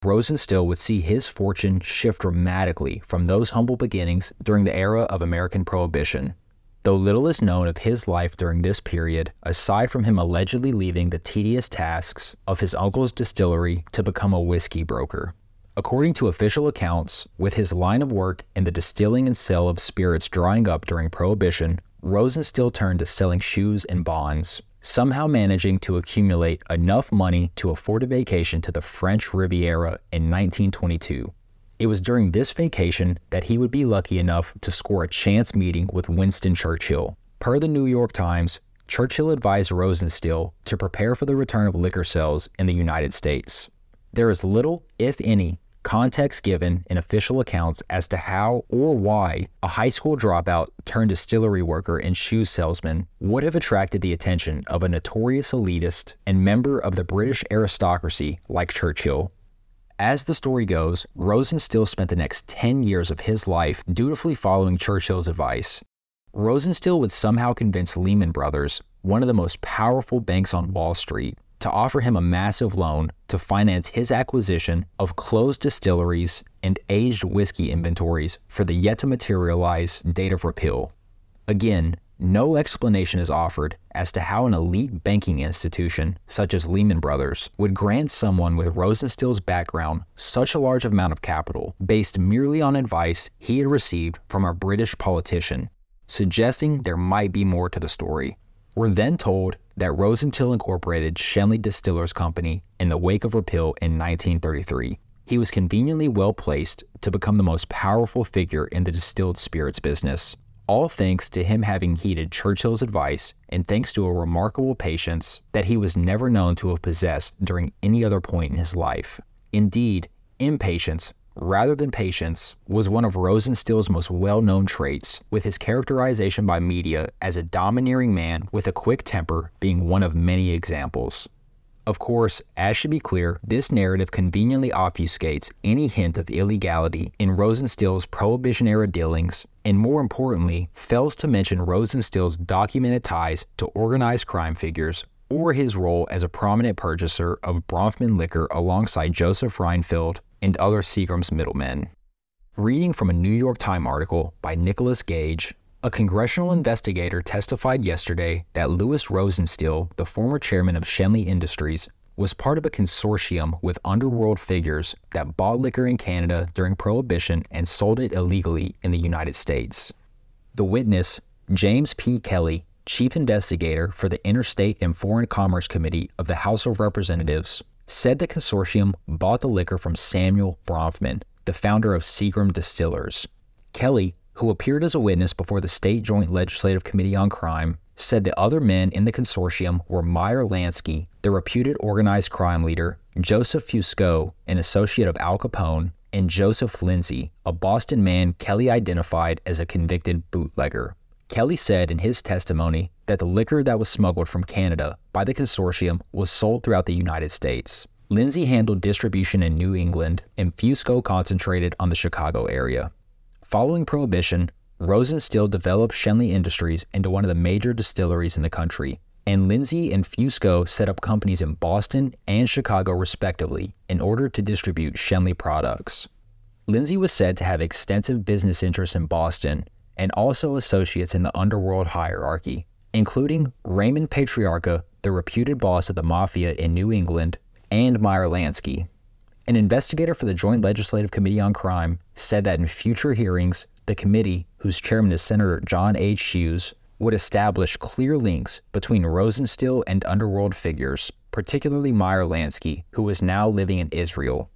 Rosenstiel would see his fortune shift dramatically from those humble beginnings during the era of American Prohibition. Though little is known of his life during this period, aside from him allegedly leaving the tedious tasks of his uncle's distillery to become a whiskey broker. According to official accounts, with his line of work in the distilling and sale of spirits drying up during Prohibition, Rosenstiel turned to selling shoes and bonds, somehow managing to accumulate enough money to afford a vacation to the French Riviera in 1922. It was during this vacation that he would be lucky enough to score a chance meeting with Winston Churchill. Per the New York Times, Churchill advised Rosenstiel to prepare for the return of liquor sales in the United States. There is little, if any, context given in official accounts as to how or why a high school dropout turned distillery worker and shoe salesman would have attracted the attention of a notorious elitist and member of the British aristocracy like Churchill. As the story goes, Rosenstiel spent the next 10 years of his life dutifully following Churchill's advice. Rosenstiel would somehow convince Lehman Brothers, one of the most powerful banks on Wall Street, to offer him a massive loan to finance his acquisition of closed distilleries and aged whiskey inventories for the yet to materialize date of repeal. Again, no explanation is offered as to how an elite banking institution, such as Lehman Brothers, would grant someone with Rosenstiel's background such a large amount of capital based merely on advice he had received from a British politician, suggesting there might be more to the story. We're then told that Rosenstiel incorporated Schenley Distillers Company in the wake of repeal in 1933. He was conveniently well placed to become the most powerful figure in the distilled spirits business, all thanks to him having heeded Churchill's advice and thanks to a remarkable patience that he was never known to have possessed during any other point in his life. Indeed, impatience rather than patience, was one of Rosenstiel's most well known traits, with his characterization by media as a domineering man with a quick temper being one of many examples. Of course, as should be clear, this narrative conveniently obfuscates any hint of illegality in Rosenstiel's Prohibition era dealings, and more importantly, fails to mention Rosenstiel's documented ties to organized crime figures or his role as a prominent purchaser of Bronfman liquor alongside Joseph Reinfeld and other Seagram's middlemen. Reading from a New York Times article by Nicholas Gage, a congressional investigator testified yesterday that Lewis Rosenstiel, the former chairman of Schenley Industries, was part of a consortium with underworld figures that bought liquor in Canada during Prohibition and sold it illegally in the United States. The witness, James P. Kelly, chief investigator for the Interstate and Foreign Commerce Committee of the House of Representatives, said the consortium bought the liquor from Samuel Bronfman, the founder of Seagram Distillers. Kelly, who appeared as a witness before the State Joint Legislative Committee on Crime, said the other men in the consortium were Meyer Lansky, the reputed organized crime leader, Joseph Fusco, an associate of Al Capone, and Joseph Lindsay, a Boston man Kelly identified as a convicted bootlegger. Kelly said in his testimony that the liquor that was smuggled from Canada by the consortium was sold throughout the United States. Lindsay handled distribution in New England, and Fusco concentrated on the Chicago area. Following Prohibition, Rosenstiel developed Schenley Industries into one of the major distilleries in the country, and Lindsay and Fusco set up companies in Boston and Chicago respectively in order to distribute Schenley products. Lindsay was said to have extensive business interests in Boston and also associates in the underworld hierarchy, including Raymond Patriarca, the reputed boss of the mafia in New England, and Meyer Lansky. An investigator for the Joint Legislative Committee on Crime said that in future hearings, the committee, whose chairman is Senator John H. Hughes, would establish clear links between Rosenstiel and underworld figures, particularly Meyer Lansky, who was now living in Israel.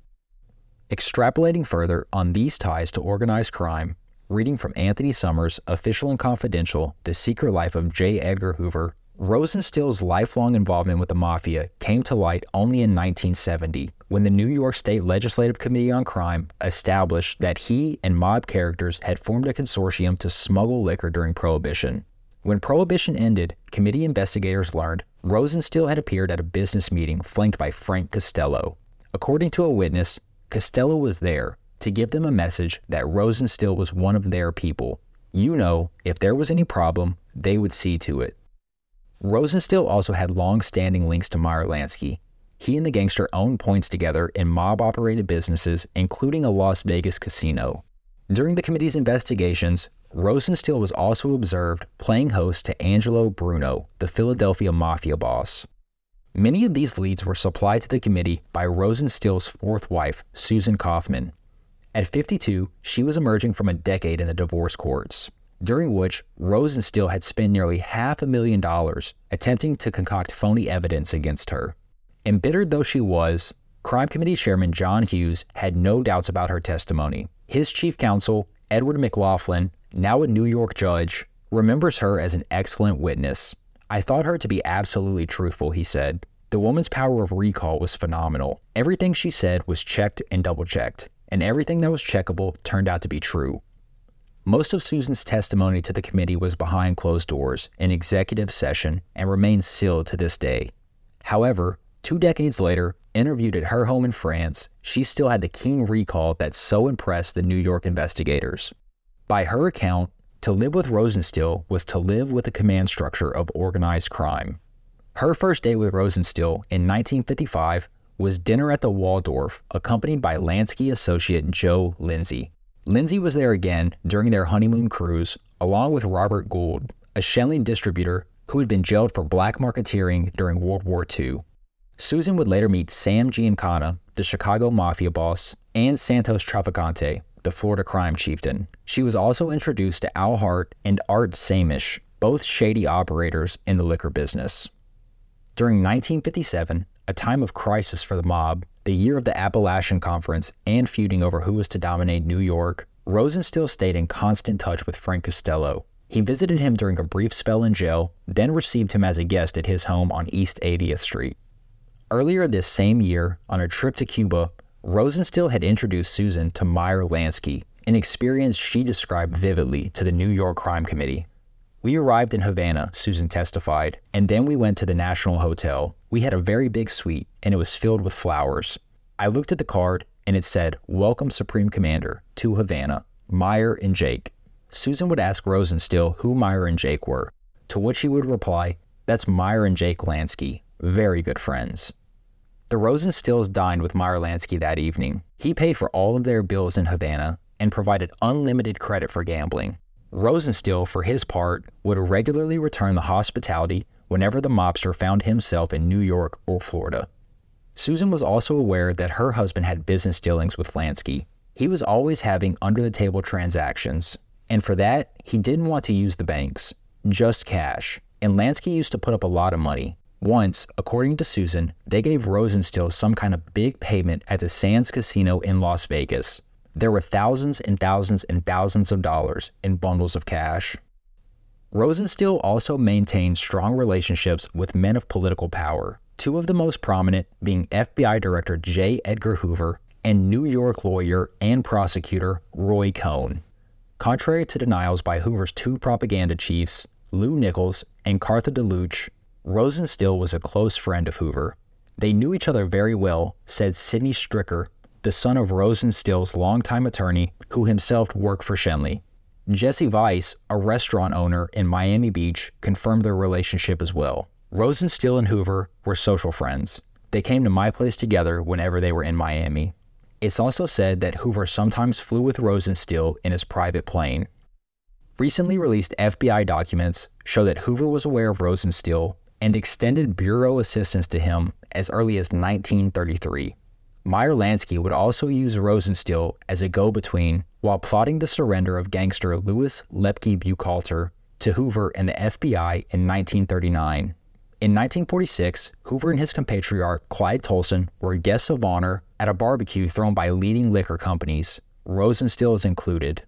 Extrapolating further on these ties to organized crime, reading from Anthony Summers' Official and Confidential The Secret Life of J. Edgar Hoover, Rosenstiel's lifelong involvement with the mafia came to light only in 1970 when the New York State Legislative Committee on Crime established that he and mob characters had formed a consortium to smuggle liquor during Prohibition. When Prohibition ended, committee investigators learned Rosenstiel had appeared at a business meeting flanked by Frank Costello. According to a witness, Costello was there to give them a message that Rosenstiel was one of their people. You know, if there was any problem, they would see to it. Rosenstiel also had long standing links to Meyer Lansky. He and the gangster owned points together in mob operated businesses, including a Las Vegas casino. During the committee's investigations, Rosenstiel was also observed playing host to Angelo Bruno, the Philadelphia mafia boss. Many of these leads were supplied to the committee by Rosenstiel's fourth wife, Susan Kaufman. At 52, she was emerging from a decade in the divorce courts during which Rosenstiel had spent nearly half a million dollars attempting to concoct phony evidence against her. Embittered though she was, Crime Committee Chairman John Hughes had no doubts about her testimony. His chief counsel, Edward McLaughlin, now a New York judge, remembers her as an excellent witness. I thought her to be absolutely truthful, he said. The woman's power of recall was phenomenal. Everything she said was checked and double checked, and everything that was checkable turned out to be true. Most of Susan's testimony to the committee was behind closed doors in executive session and remains sealed to this day. However, two decades later, interviewed at her home in France, she still had the keen recall that so impressed the New York investigators. By her account, to live with Rosenstiel was to live with the command structure of organized crime. Her first day with Rosenstiel in 1955 was dinner at the Waldorf, accompanied by Lansky associate Joe Lindsay. Lindsay was there again during their honeymoon cruise, along with Robert Gould, a Schenley distributor who had been jailed for black marketeering during World War II. Susan would later meet Sam Giancana, the Chicago mafia boss, and Santos Trafficante, the Florida crime chieftain. She was also introduced to Al Hart and Art Samish, both shady operators in the liquor business. During 1957, a time of crisis for the mob, the year of the Appalachian Conference, and feuding over who was to dominate New York, Rosenstiel stayed in constant touch with Frank Costello. He visited him during a brief spell in jail, then received him as a guest at his home on East 80th Street. Earlier this same year, on a trip to Cuba, Rosenstiel had introduced Susan to Meyer Lansky, an experience she described vividly to the New York Crime Committee. We arrived in Havana, Susan testified, and then we went to the National Hotel, we had a very big suite, and it was filled with flowers. I looked at the card, and it said, Welcome, Supreme Commander, to Havana, Meyer and Jake. Susan would ask Rosenstiel who Meyer and Jake were, to which he would reply, That's Meyer and Jake Lansky, very good friends. The Rosenstiels dined with Meyer Lansky that evening. He paid for all of their bills in Havana and provided unlimited credit for gambling. Rosenstiel, for his part, would regularly return the hospitality whenever the mobster found himself in New York or Florida. Susan was also aware that her husband had business dealings with Lansky. He was always having under the table transactions, and for that, he didn't want to use the banks, just cash. And Lansky used to put up a lot of money. Once, according to Susan, they gave Rosenstiel some kind of big payment at the Sands Casino in Las Vegas. There were thousands and thousands and thousands of dollars in bundles of cash. Rosenstiel also maintained strong relationships with men of political power, two of the most prominent being FBI Director J. Edgar Hoover and New York lawyer and prosecutor Roy Cohn. Contrary to denials by Hoover's two propaganda chiefs, Lou Nichols and Cartha DeLoach, Rosenstiel was a close friend of Hoover. They knew each other very well, said Sidney Stricker, the son of Rosenstiel's longtime attorney, who himself worked for Schenley. Jesse Weiss, a restaurant owner in Miami Beach, confirmed their relationship as well. Rosenstiel and Hoover were social friends. They came to my place together whenever they were in Miami. It's also said that Hoover sometimes flew with Rosenstiel in his private plane. Recently released FBI documents show that Hoover was aware of Rosenstiel and extended bureau assistance to him as early as 1933. Meyer Lansky would also use Rosenstiel as a go between while plotting the surrender of gangster Louis Lepke Buchalter to Hoover and the FBI in 1939. In 1946, Hoover and his compatriot Clyde Tolson were guests of honor at a barbecue thrown by leading liquor companies, Rosenstiel is included.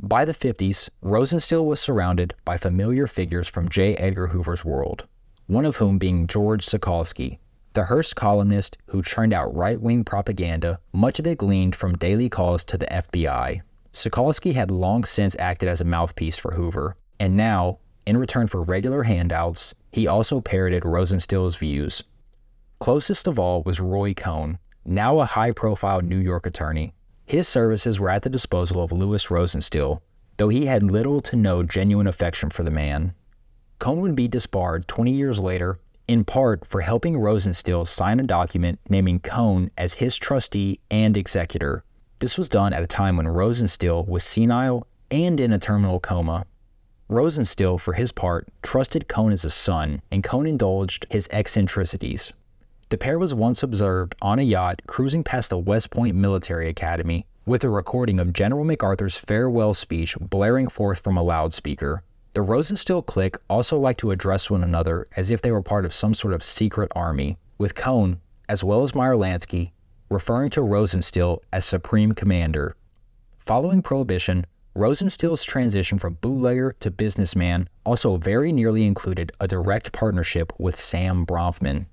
By the 50s, Rosenstiel was surrounded by familiar figures from J. Edgar Hoover's world, one of whom being George Sokolsky, the Hearst columnist who churned out right wing propaganda, much of it gleaned from daily calls to the FBI. Sokolsky had long since acted as a mouthpiece for Hoover, and now, in return for regular handouts, he also parroted Rosenstiel's views. Closest of all was Roy Cohn, now a high profile New York attorney. His services were at the disposal of Lewis Rosenstiel, though he had little to no genuine affection for the man. Cohn would be disbarred 20 years later, in part for helping Rosenstiel sign a document naming Cohn as his trustee and executor. This was done at a time when Rosenstiel was senile and in a terminal coma. Rosenstiel, for his part, trusted Cohn as a son, and Cohn indulged his eccentricities. The pair was once observed on a yacht cruising past the West Point Military Academy with a recording of General MacArthur's farewell speech blaring forth from a loudspeaker. The Rosenstiel clique also liked to address one another as if they were part of some sort of secret army, with Cohn, as well as Meyer Lansky, referring to Rosenstiel as Supreme Commander. Following Prohibition, Rosenstiel's transition from bootlegger to businessman also very nearly included a direct partnership with Sam Bronfman.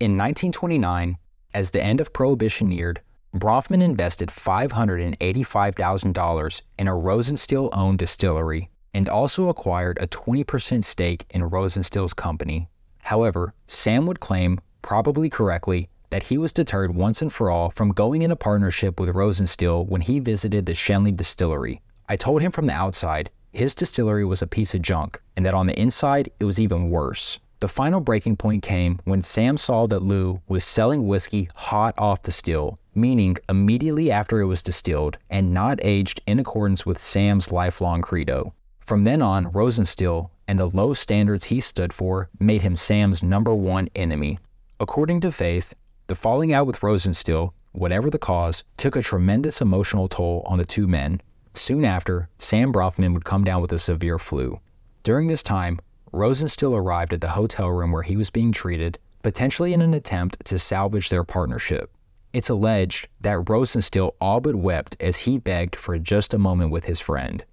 In 1929, as the end of Prohibition neared, Bronfman invested $585,000 in a Rosenstiel owned distillery and also acquired a 20% stake in Rosenstiel's company. However, Sam would claim, probably correctly, that he was deterred once and for all from going into partnership with Rosenstiel when he visited the Schenley distillery. I told him from the outside his distillery was a piece of junk and that on the inside it was even worse. The final breaking point came when Sam saw that Lou was selling whiskey hot off the still, meaning immediately after it was distilled and not aged in accordance with Sam's lifelong credo. From then on, Rosenstiel and the low standards he stood for made him Sam's number one enemy. According to Faith, the falling out with Rosenstiel, whatever the cause, took a tremendous emotional toll on the two men. Soon after, Sam Bronfman would come down with a severe flu. During this time, Rosenstiel arrived at the hotel room where he was being treated, potentially in an attempt to salvage their partnership. It's alleged that Rosenstiel all but wept as he begged for just a moment with his friend.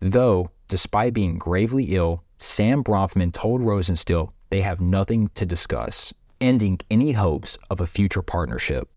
Though, despite being gravely ill, Sam Bronfman told Rosenstiel they have nothing to discuss, ending any hopes of a future partnership.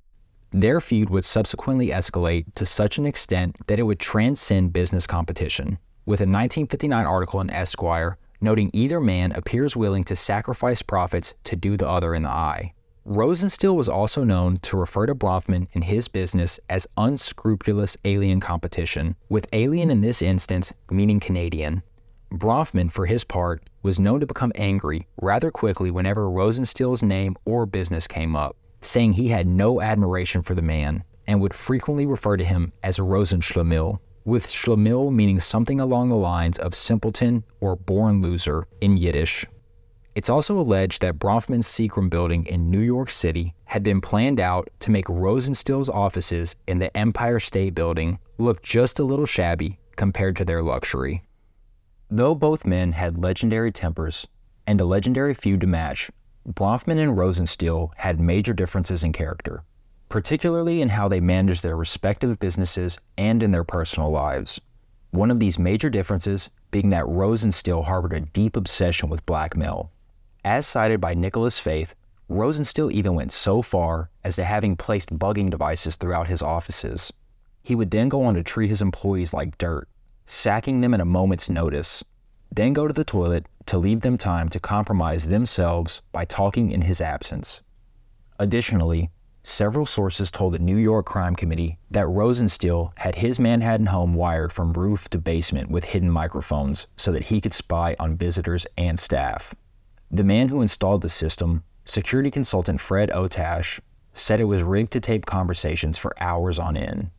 Their feud would subsequently escalate to such an extent that it would transcend business competition, with a 1959 article in Esquire noting either man appears willing to sacrifice profits to do the other in the eye. Rosenstiel was also known to refer to Bronfman in his business as unscrupulous alien competition, with alien in this instance meaning Canadian. Bronfman, for his part, was known to become angry rather quickly whenever Rosenstiel's name or business came up, saying he had no admiration for the man and would frequently refer to him as Rosenschlemiel with Schlemiel meaning something along the lines of simpleton or born loser in Yiddish. It's also alleged that Bronfman's Seagram building in New York City had been planned out to make Rosenstiel's offices in the Empire State Building look just a little shabby compared to their luxury. Though both men had legendary tempers and a legendary feud to match, Bronfman and Rosenstiel had major differences in character particularly in how they managed their respective businesses and in their personal lives. One of these major differences being that Rosenstiel harbored a deep obsession with blackmail. As cited by Nicholas Faith, Rosenstiel even went so far as to having placed bugging devices throughout his offices. He would then go on to treat his employees like dirt, sacking them at a moment's notice, then go to the toilet to leave them time to compromise themselves by talking in his absence. Additionally, Several sources told the New York Crime Committee that Rosenstiel had his Manhattan home wired from roof to basement with hidden microphones so that he could spy on visitors and staff. The man who installed the system, security consultant Fred Otash, said it was rigged to tape conversations for hours on end.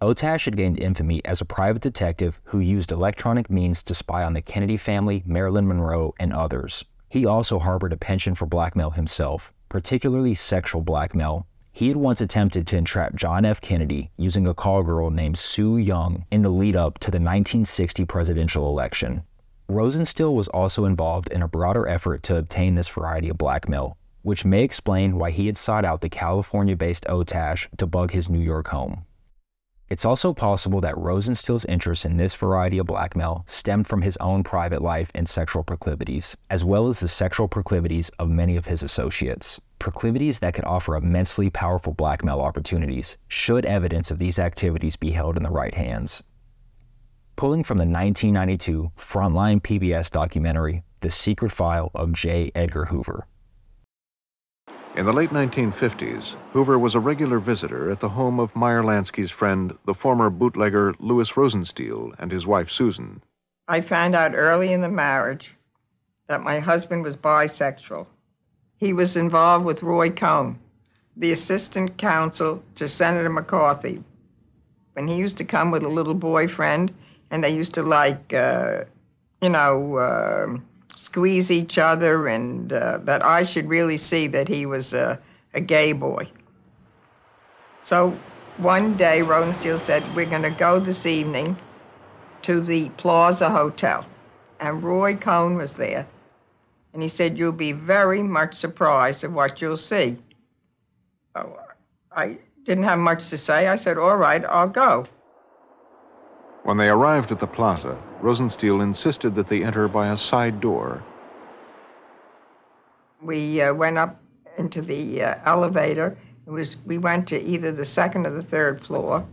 Otash had gained infamy as a private detective who used electronic means to spy on the Kennedy family, Marilyn Monroe, and others. He also harbored a penchant for blackmail himself, particularly sexual blackmail. He had once attempted to entrap John F. Kennedy using a call girl named Sue Young in the lead up to the 1960 presidential election. Rosenstiel was also involved in a broader effort to obtain this variety of blackmail, which may explain why he had sought out the California based Otash to bug his New York home. It's also possible that Rosenstiel's interest in this variety of blackmail stemmed from his own private life and sexual proclivities, as well as the sexual proclivities of many of his associates. Proclivities that could offer immensely powerful blackmail opportunities, should evidence of these activities be held in the right hands. Pulling from the 1992 Frontline PBS documentary, The Secret File of J. Edgar Hoover. In the late 1950s, Hoover was a regular visitor at the home of Meyer Lansky's friend, the former bootlegger Lewis Rosenstiel, and his wife Susan. I found out early in the marriage that my husband was bisexual. He was involved with Roy Cohn, the assistant counsel to Senator McCarthy. When he used to come with a little boyfriend, and they used to like, uh, you know, uh, squeeze each other, and uh, that I should really see that he was a, a gay boy. So one day, Rosenstiel said, We're going to go this evening to the Plaza Hotel. And Roy Cohn was there. And he said, You'll be very much surprised at what you'll see. Oh, I didn't have much to say. I said, All right, I'll go. When they arrived at the plaza, Rosenstiel insisted that they enter by a side door. We uh, went up into the uh, elevator. It was we went to either the second or the third floor.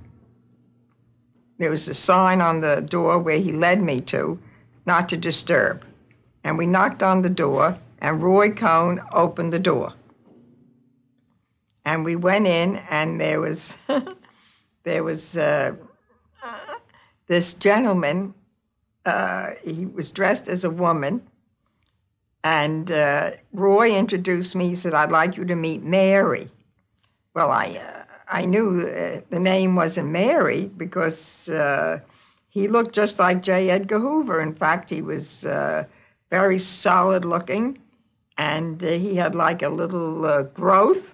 There was a sign on the door where he led me to, not to disturb. And we knocked on the door, and Roy Cohn opened the door. And we went in, and there was there was uh, this gentleman. Uh, he was dressed as a woman, and uh, Roy introduced me. He said, "I'd like you to meet Mary." Well, I uh, I knew uh, the name wasn't Mary because uh, he looked just like J. Edgar Hoover. In fact, he was uh, very solid looking, and he had like a little growth,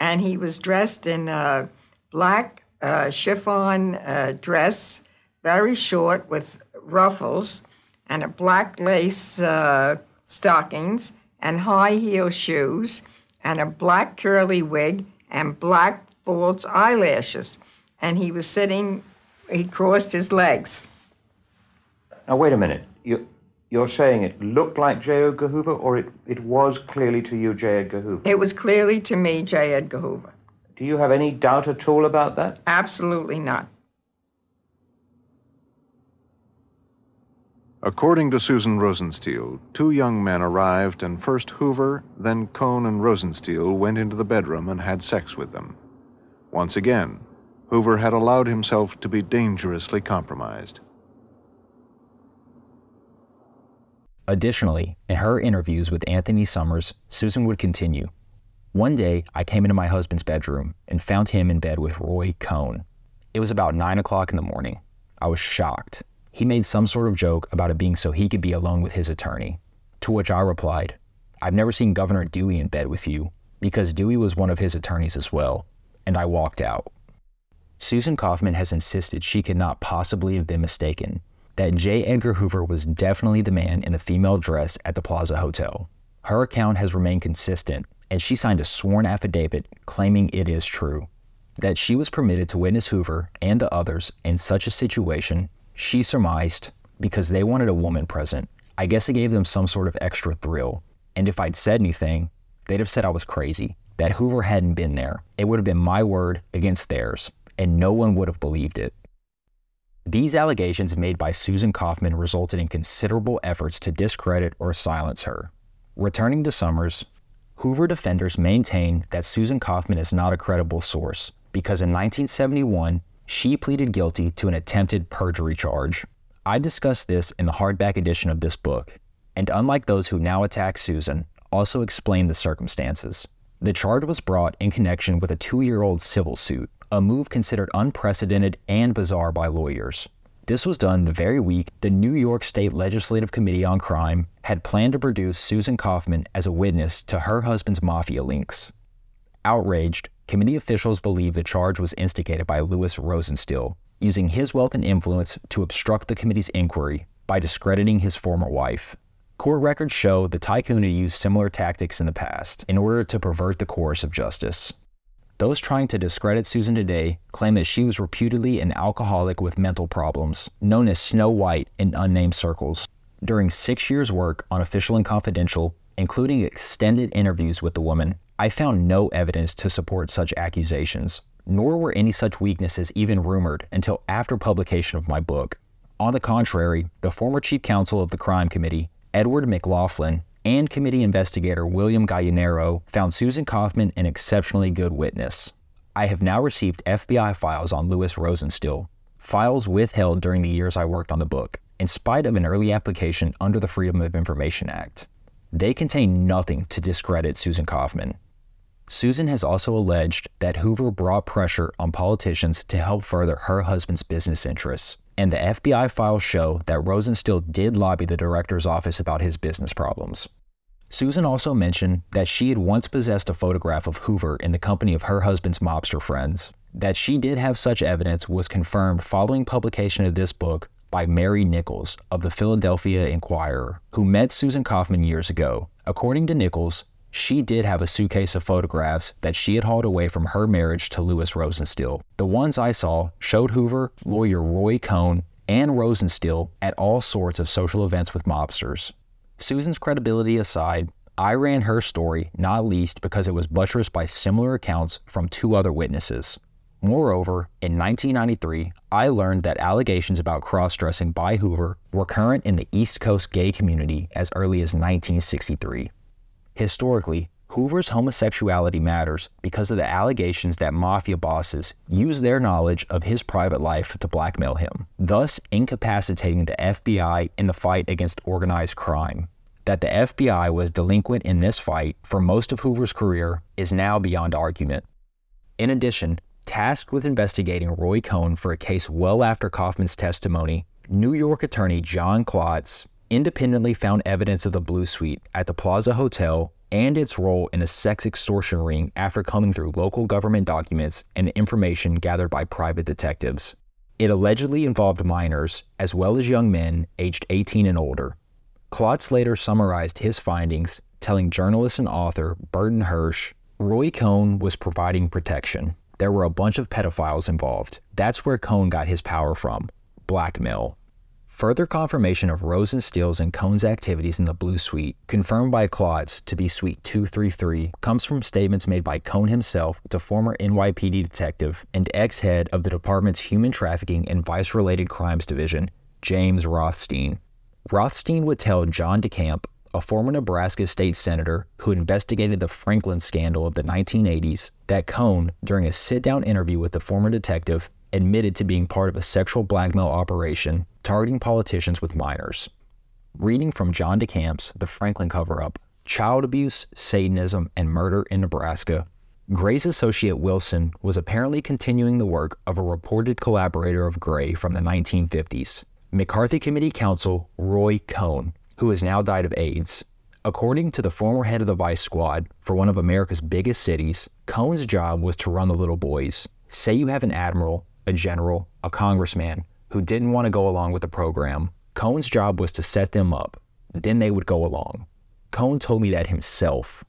and he was dressed in a black chiffon dress very short with ruffles and a black lace uh, stockings and high heel shoes and a black curly wig and black false eyelashes. And he was sitting, he crossed his legs. Now, wait a minute. You, you're saying it looked like J. Edgar Hoover, or it, it was clearly to you J. Edgar Hoover? It was clearly to me J. Edgar Hoover. Do you have any doubt at all about that? Absolutely not. According to Susan Rosenstiel, two young men arrived, and first Hoover, then Cohn and Rosenstiel went into the bedroom and had sex with them. Once again, Hoover had allowed himself to be dangerously compromised. Additionally, in her interviews with Anthony Summers, Susan would continue. One day, I came into my husband's bedroom and found him in bed with Roy Cohn. It was about 9 o'clock in the morning. I was shocked he made some sort of joke about it being so he could be alone with his attorney. To which I replied, I've never seen Governor Dewey in bed with you, because Dewey was one of his attorneys as well, and I walked out. Susan Kaufman has insisted she could not possibly have been mistaken, that J. Edgar Hoover was definitely the man in the female dress at the Plaza Hotel. Her account has remained consistent, and she signed a sworn affidavit claiming it is true. That she was permitted to witness Hoover and the others in such a situation she surmised, because they wanted a woman present, I guess it gave them some sort of extra thrill. And if I'd said anything, they'd have said I was crazy, that Hoover hadn't been there. It would have been my word against theirs, and no one would have believed it. These allegations made by Susan Kaufman resulted in considerable efforts to discredit or silence her. Returning to Summers, Hoover defenders maintain that Susan Kaufman is not a credible source because in 1971, she pleaded guilty to an attempted perjury charge. I discuss this in the hardback edition of this book, and unlike those who now attack Susan, also explain the circumstances. The charge was brought in connection with a two year old civil suit, a move considered unprecedented and bizarre by lawyers. This was done the very week the New York State Legislative Committee on Crime had planned to produce Susan Kaufman as a witness to her husband's mafia links. Outraged, committee officials believe the charge was instigated by Lewis Rosenstiel, using his wealth and influence to obstruct the committee's inquiry by discrediting his former wife. Court records show the tycoon had used similar tactics in the past in order to pervert the course of justice. Those trying to discredit Susan today claim that she was reputedly an alcoholic with mental problems, known as Snow White in unnamed circles. During six years' work on Official and Confidential, including extended interviews with the woman, I found no evidence to support such accusations, nor were any such weaknesses even rumored until after publication of my book. On the contrary, the former chief counsel of the crime committee, Edward McLaughlin, and committee investigator William Gallinero found Susan Kaufman an exceptionally good witness. I have now received FBI files on Lewis Rosenstiel, files withheld during the years I worked on the book, in spite of an early application under the Freedom of Information Act. They contain nothing to discredit Susan Kaufman. Susan has also alleged that Hoover brought pressure on politicians to help further her husband's business interests and the FBI files show that Rosenstiel did lobby the director's office about his business problems. Susan also mentioned that she had once possessed a photograph of Hoover in the company of her husband's mobster friends. That she did have such evidence was confirmed following publication of this book by Mary Nichols of the Philadelphia Inquirer, who met Susan Kaufman years ago. According to Nichols, she did have a suitcase of photographs that she had hauled away from her marriage to Lewis Rosenstiel. The ones I saw showed Hoover, lawyer Roy Cohn, and Rosenstiel at all sorts of social events with mobsters. Susan's credibility aside, I ran her story not least because it was buttressed by similar accounts from two other witnesses. Moreover, in 1993, I learned that allegations about cross dressing by Hoover were current in the East Coast gay community as early as 1963. Historically, Hoover's homosexuality matters because of the allegations that mafia bosses use their knowledge of his private life to blackmail him, thus incapacitating the FBI in the fight against organized crime. That the FBI was delinquent in this fight for most of Hoover's career is now beyond argument. In addition, tasked with investigating Roy Cohn for a case well after Kaufman's testimony, New York attorney John Klotz independently found evidence of the Blue Suite at the Plaza Hotel and its role in a sex extortion ring after coming through local government documents and information gathered by private detectives. It allegedly involved minors, as well as young men aged 18 and older. Klotz later summarized his findings, telling journalist and author Burton Hersh Roy Cohn was providing protection. There were a bunch of pedophiles involved. That's where Cohn got his power from blackmail. Further confirmation of Rosenstiel's and Cohn's activities in the Blue Suite, confirmed by Klotz to be Suite 233, comes from statements made by Cohn himself to former NYPD detective and ex head of the department's Human Trafficking and Vice Related Crimes Division, James Rothstein. Rothstein would tell John DeCamp, a former Nebraska state senator who investigated the Franklin scandal of the 1980s, that Cohn, during a sit down interview with the former detective, admitted to being part of a sexual blackmail operation targeting politicians with minors. Reading from John DeCamp's The Franklin Cover Up Child Abuse, Satanism, and Murder in Nebraska, Gray's associate Wilson was apparently continuing the work of a reported collaborator of Gray from the 1950s, McCarthy Committee counsel Roy Cohn, who has now died of AIDS. According to the former head of the Vice Squad for one of America's biggest cities, Cohn's job was to run the little boys. Say you have an admiral, a general, a congressman, who didn't want to go along with the program. Cohn's job was to set them up. Then they would go along. Cohn told me that himself.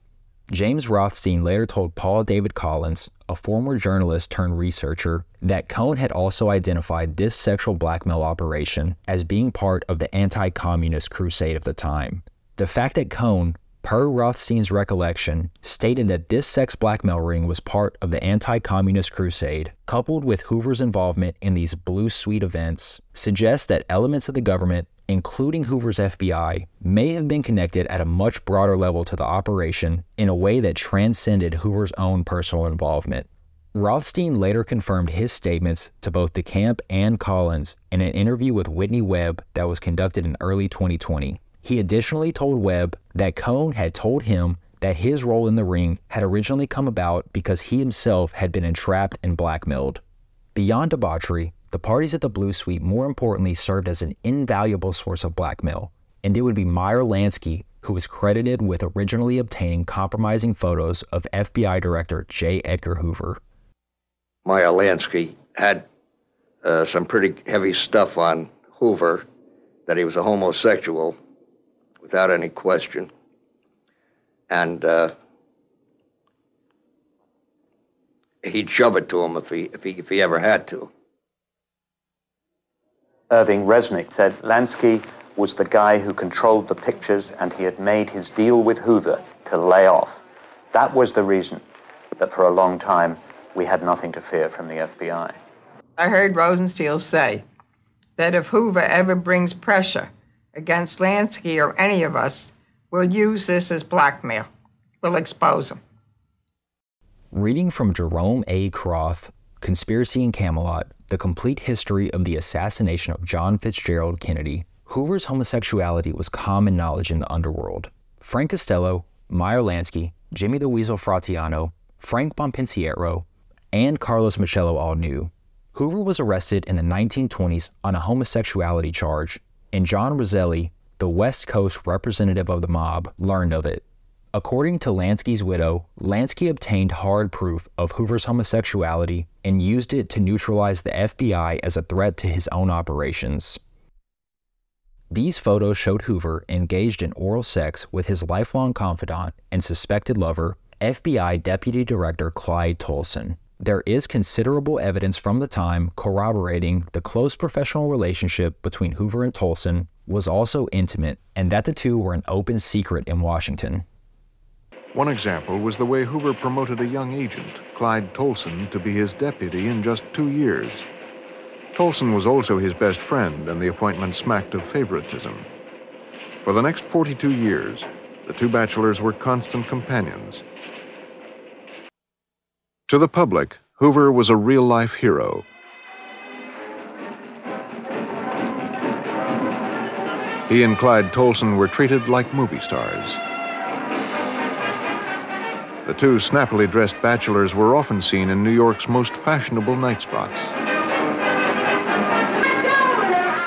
James Rothstein later told Paul David Collins, a former journalist turned researcher, that Cohn had also identified this sexual blackmail operation as being part of the anti communist crusade of the time. The fact that Cohn, per Rothstein's recollection, stated that this sex blackmail ring was part of the anti communist crusade, coupled with Hoover's involvement in these Blue Suite events, suggests that elements of the government, including Hoover's FBI, may have been connected at a much broader level to the operation in a way that transcended Hoover's own personal involvement. Rothstein later confirmed his statements to both DeCamp and Collins in an interview with Whitney Webb that was conducted in early 2020. He additionally told Webb that Cohn had told him that his role in the ring had originally come about because he himself had been entrapped and blackmailed. Beyond debauchery, the parties at the Blue Suite more importantly served as an invaluable source of blackmail, and it would be Meyer Lansky who was credited with originally obtaining compromising photos of FBI Director J. Edgar Hoover. Meyer Lansky had uh, some pretty heavy stuff on Hoover that he was a homosexual without any question. And uh, he'd shove it to him if he, if he, if he ever had to. Irving Resnick said Lansky was the guy who controlled the pictures and he had made his deal with Hoover to lay off. That was the reason that for a long time we had nothing to fear from the FBI. I heard Rosenstiel say that if Hoover ever brings pressure against Lansky or any of us, we'll use this as blackmail. We'll expose him. Reading from Jerome A. Kroth, Conspiracy in Camelot, The Complete History of the Assassination of John Fitzgerald Kennedy, Hoover's homosexuality was common knowledge in the underworld. Frank Costello, Meyer Lansky, Jimmy the Weasel Fratianno, Frank Bompensiero, and Carlos Marcello all knew. Hoover was arrested in the 1920s on a homosexuality charge, and John Roselli, the West Coast representative of the mob, learned of it. According to Lansky's widow, Lansky obtained hard proof of Hoover's homosexuality and used it to neutralize the FBI as a threat to his own operations. These photos showed Hoover engaged in oral sex with his lifelong confidant and suspected lover, FBI Deputy Director Clyde Tolson. There is considerable evidence from the time corroborating the close professional relationship between Hoover and Tolson was also intimate and that the two were an open secret in Washington. One example was the way Hoover promoted a young agent, Clyde Tolson, to be his deputy in just two years. Tolson was also his best friend, and the appointment smacked of favoritism. For the next 42 years, the two bachelors were constant companions. To the public, Hoover was a real life hero. He and Clyde Tolson were treated like movie stars. The two snappily dressed bachelors were often seen in New York's most fashionable night spots.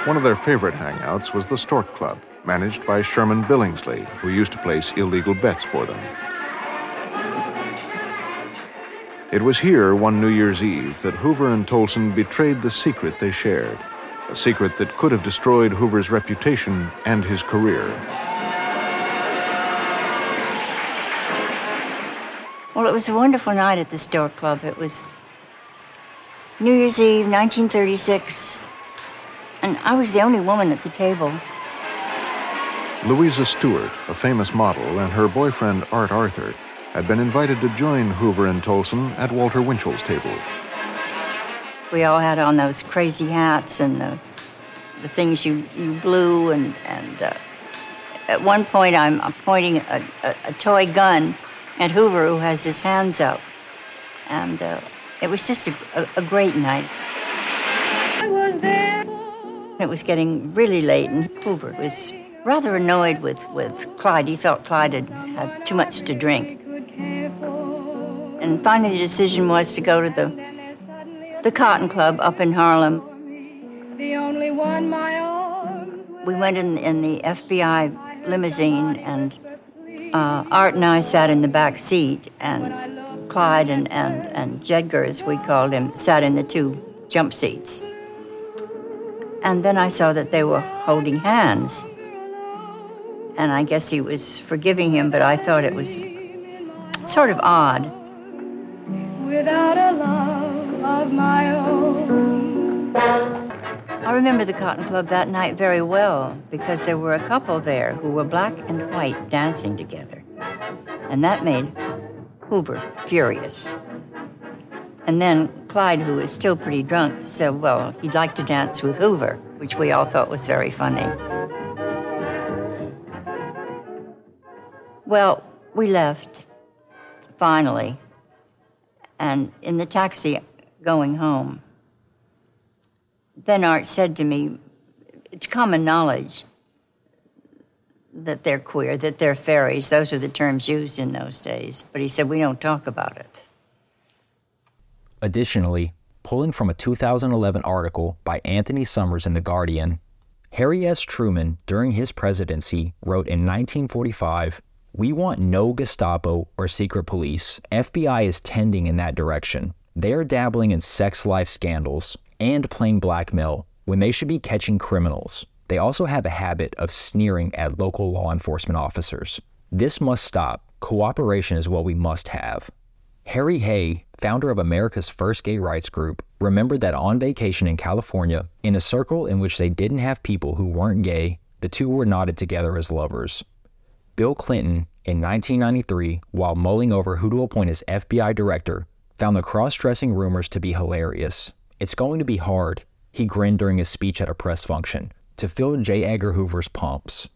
One of their favorite hangouts was the Stork Club, managed by Sherman Billingsley, who used to place illegal bets for them. It was here one New Year's Eve that Hoover and Tolson betrayed the secret they shared, a secret that could have destroyed Hoover's reputation and his career. Well, it was a wonderful night at the Stork Club. It was New Year's Eve, 1936, and I was the only woman at the table. Louisa Stewart, a famous model, and her boyfriend Art Arthur had been invited to join Hoover and Tolson at Walter Winchell's table. We all had on those crazy hats and the, the things you, you blew, and, and uh, at one point I'm, pointing a, a, a, toy gun at Hoover, who has his hands up. And uh, it was just a, a, a great night. It was getting really late, and Hoover was rather annoyed with, with Clyde. He thought Clyde had had too much to drink. And finally, the decision was to go to the, the Cotton Club up in Harlem. We went in, in the FBI limousine, and uh, Art and I sat in the back seat, and Clyde and, and, and Jedgar, as we called him, sat in the two jump seats. And then I saw that they were holding hands. And I guess he was forgiving him, but I thought it was sort of odd. Without a love of my own. I remember the Cotton Club that night very well because there were a couple there who were black and white dancing together. And that made Hoover furious. And then Clyde, who was still pretty drunk, said, well, he'd like to dance with Hoover, which we all thought was very funny. Well, we left, finally, and in the taxi going home, then Art said to me, It's common knowledge that they're queer, that they're fairies. Those are the terms used in those days. But he said, We don't talk about it. Additionally, pulling from a 2011 article by Anthony Summers in The Guardian. Harry S. Truman, during his presidency, wrote in 1945 We want no Gestapo or secret police. FBI is tending in that direction. They are dabbling in sex life scandals and playing blackmail when they should be catching criminals. They also have a habit of sneering at local law enforcement officers. This must stop. Cooperation is what we must have. Harry Hay, founder of America's first gay rights group, remembered that on vacation in California, in a circle in which they didn't have people who weren't gay, the two were knotted together as lovers. Bill Clinton, in 1993, while mulling over who to appoint as FBI director, found the cross dressing rumors to be hilarious. It's going to be hard, he grinned during his speech at a press function, to fill J. Edgar Hoover's pumps.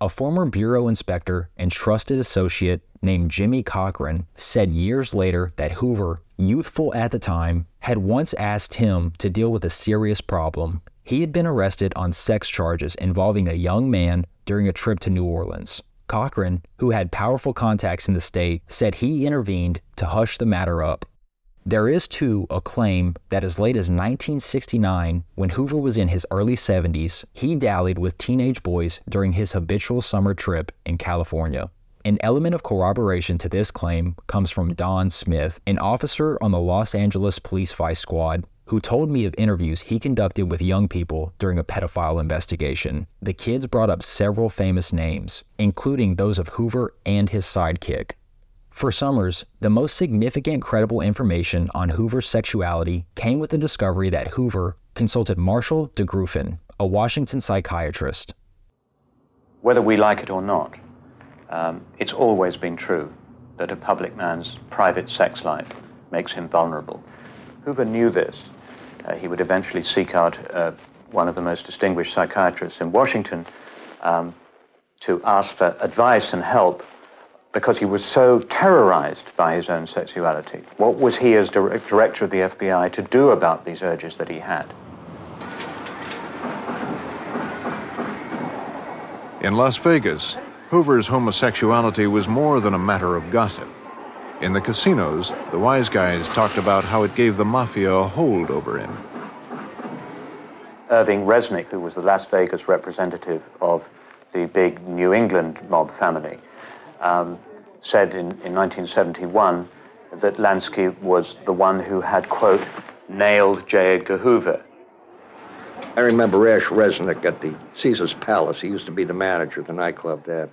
A former bureau inspector and trusted associate named Jimmy Cochran said years later that Hoover, youthful at the time, had once asked him to deal with a serious problem. He had been arrested on sex charges involving a young man during a trip to New Orleans. Cochran, who had powerful contacts in the state, said he intervened to hush the matter up. There is, too, a claim that as late as 1969, when Hoover was in his early 70s, he dallied with teenage boys during his habitual summer trip in California. An element of corroboration to this claim comes from Don Smith, an officer on the Los Angeles Police Vice Squad, who told me of interviews he conducted with young people during a pedophile investigation. The kids brought up several famous names, including those of Hoover and his sidekick, for Summers, the most significant credible information on Hoover's sexuality came with the discovery that Hoover consulted Marshall DeGruffen, a Washington psychiatrist. Whether we like it or not, um, it's always been true that a public man's private sex life makes him vulnerable. Hoover knew this. Uh, he would eventually seek out uh, one of the most distinguished psychiatrists in Washington um, to ask for advice and help because he was so terrorized by his own sexuality. What was he, as director of the FBI, to do about these urges that he had? In Las Vegas, Hoover's homosexuality was more than a matter of gossip. In the casinos, the wise guys talked about how it gave the mafia a hold over him. Irving Resnick, who was the Las Vegas representative of the big New England mob family, um, said in, in 1971 that Lansky was the one who had, quote, nailed J. Edgar Hoover. I remember Ash Resnick at the Caesar's Palace. He used to be the manager of the nightclub there.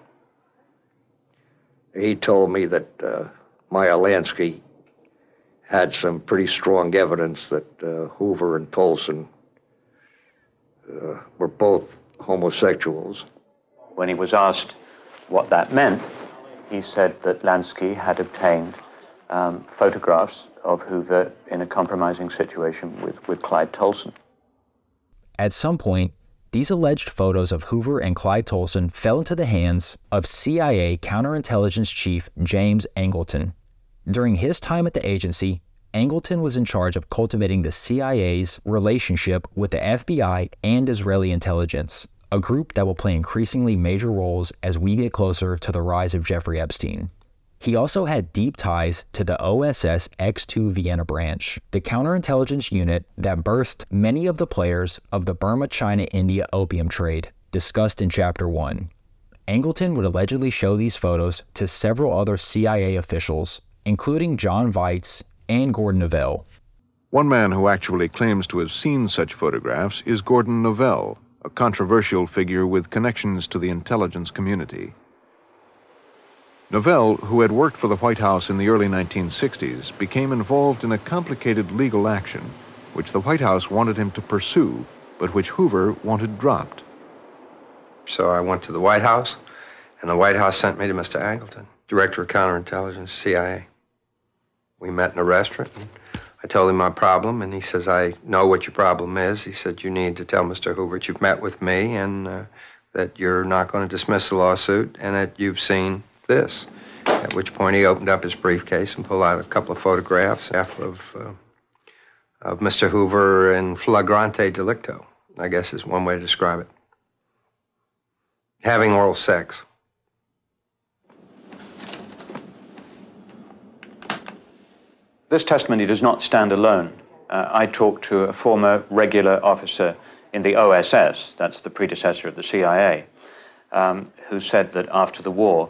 He told me that uh, Meyer Lansky had some pretty strong evidence that uh, Hoover and Tolson uh, were both homosexuals. When he was asked what that meant, he said that Lansky had obtained um, photographs of Hoover in a compromising situation with, with Clyde Tolson. At some point, these alleged photos of Hoover and Clyde Tolson fell into the hands of CIA counterintelligence chief James Angleton. During his time at the agency, Angleton was in charge of cultivating the CIA's relationship with the FBI and Israeli intelligence, a group that will play increasingly major roles as we get closer to the rise of Jeffrey Epstein. He also had deep ties to the OSS X 2 Vienna branch, the counterintelligence unit that birthed many of the players of the Burma China India opium trade, discussed in Chapter 1. Angleton would allegedly show these photos to several other CIA officials, including John Weitz and Gordon Novel. One man who actually claims to have seen such photographs is Gordon Novel, a controversial figure with connections to the intelligence community. Novel, who had worked for the White House in the early 1960s, became involved in a complicated legal action which the White House wanted him to pursue, but which Hoover wanted dropped. So I went to the White House, and the White House sent me to Mr. Angleton, Director of Counterintelligence, CIA. We met in a restaurant. I told him my problem, and he says, I know what your problem is. He said, You need to tell Mr. Hoover that you've met with me and uh, that you're not going to dismiss the lawsuit and that you've seen this. At which point he opened up his briefcase and pulled out a couple of photographs of, uh, of Mr. Hoover in flagrante delicto, I guess is one way to describe it. Having oral sex. This testimony does not stand alone. uh, I talked to a former regular officer in the OSS, that's the predecessor of the CIA, um, who said that after the war,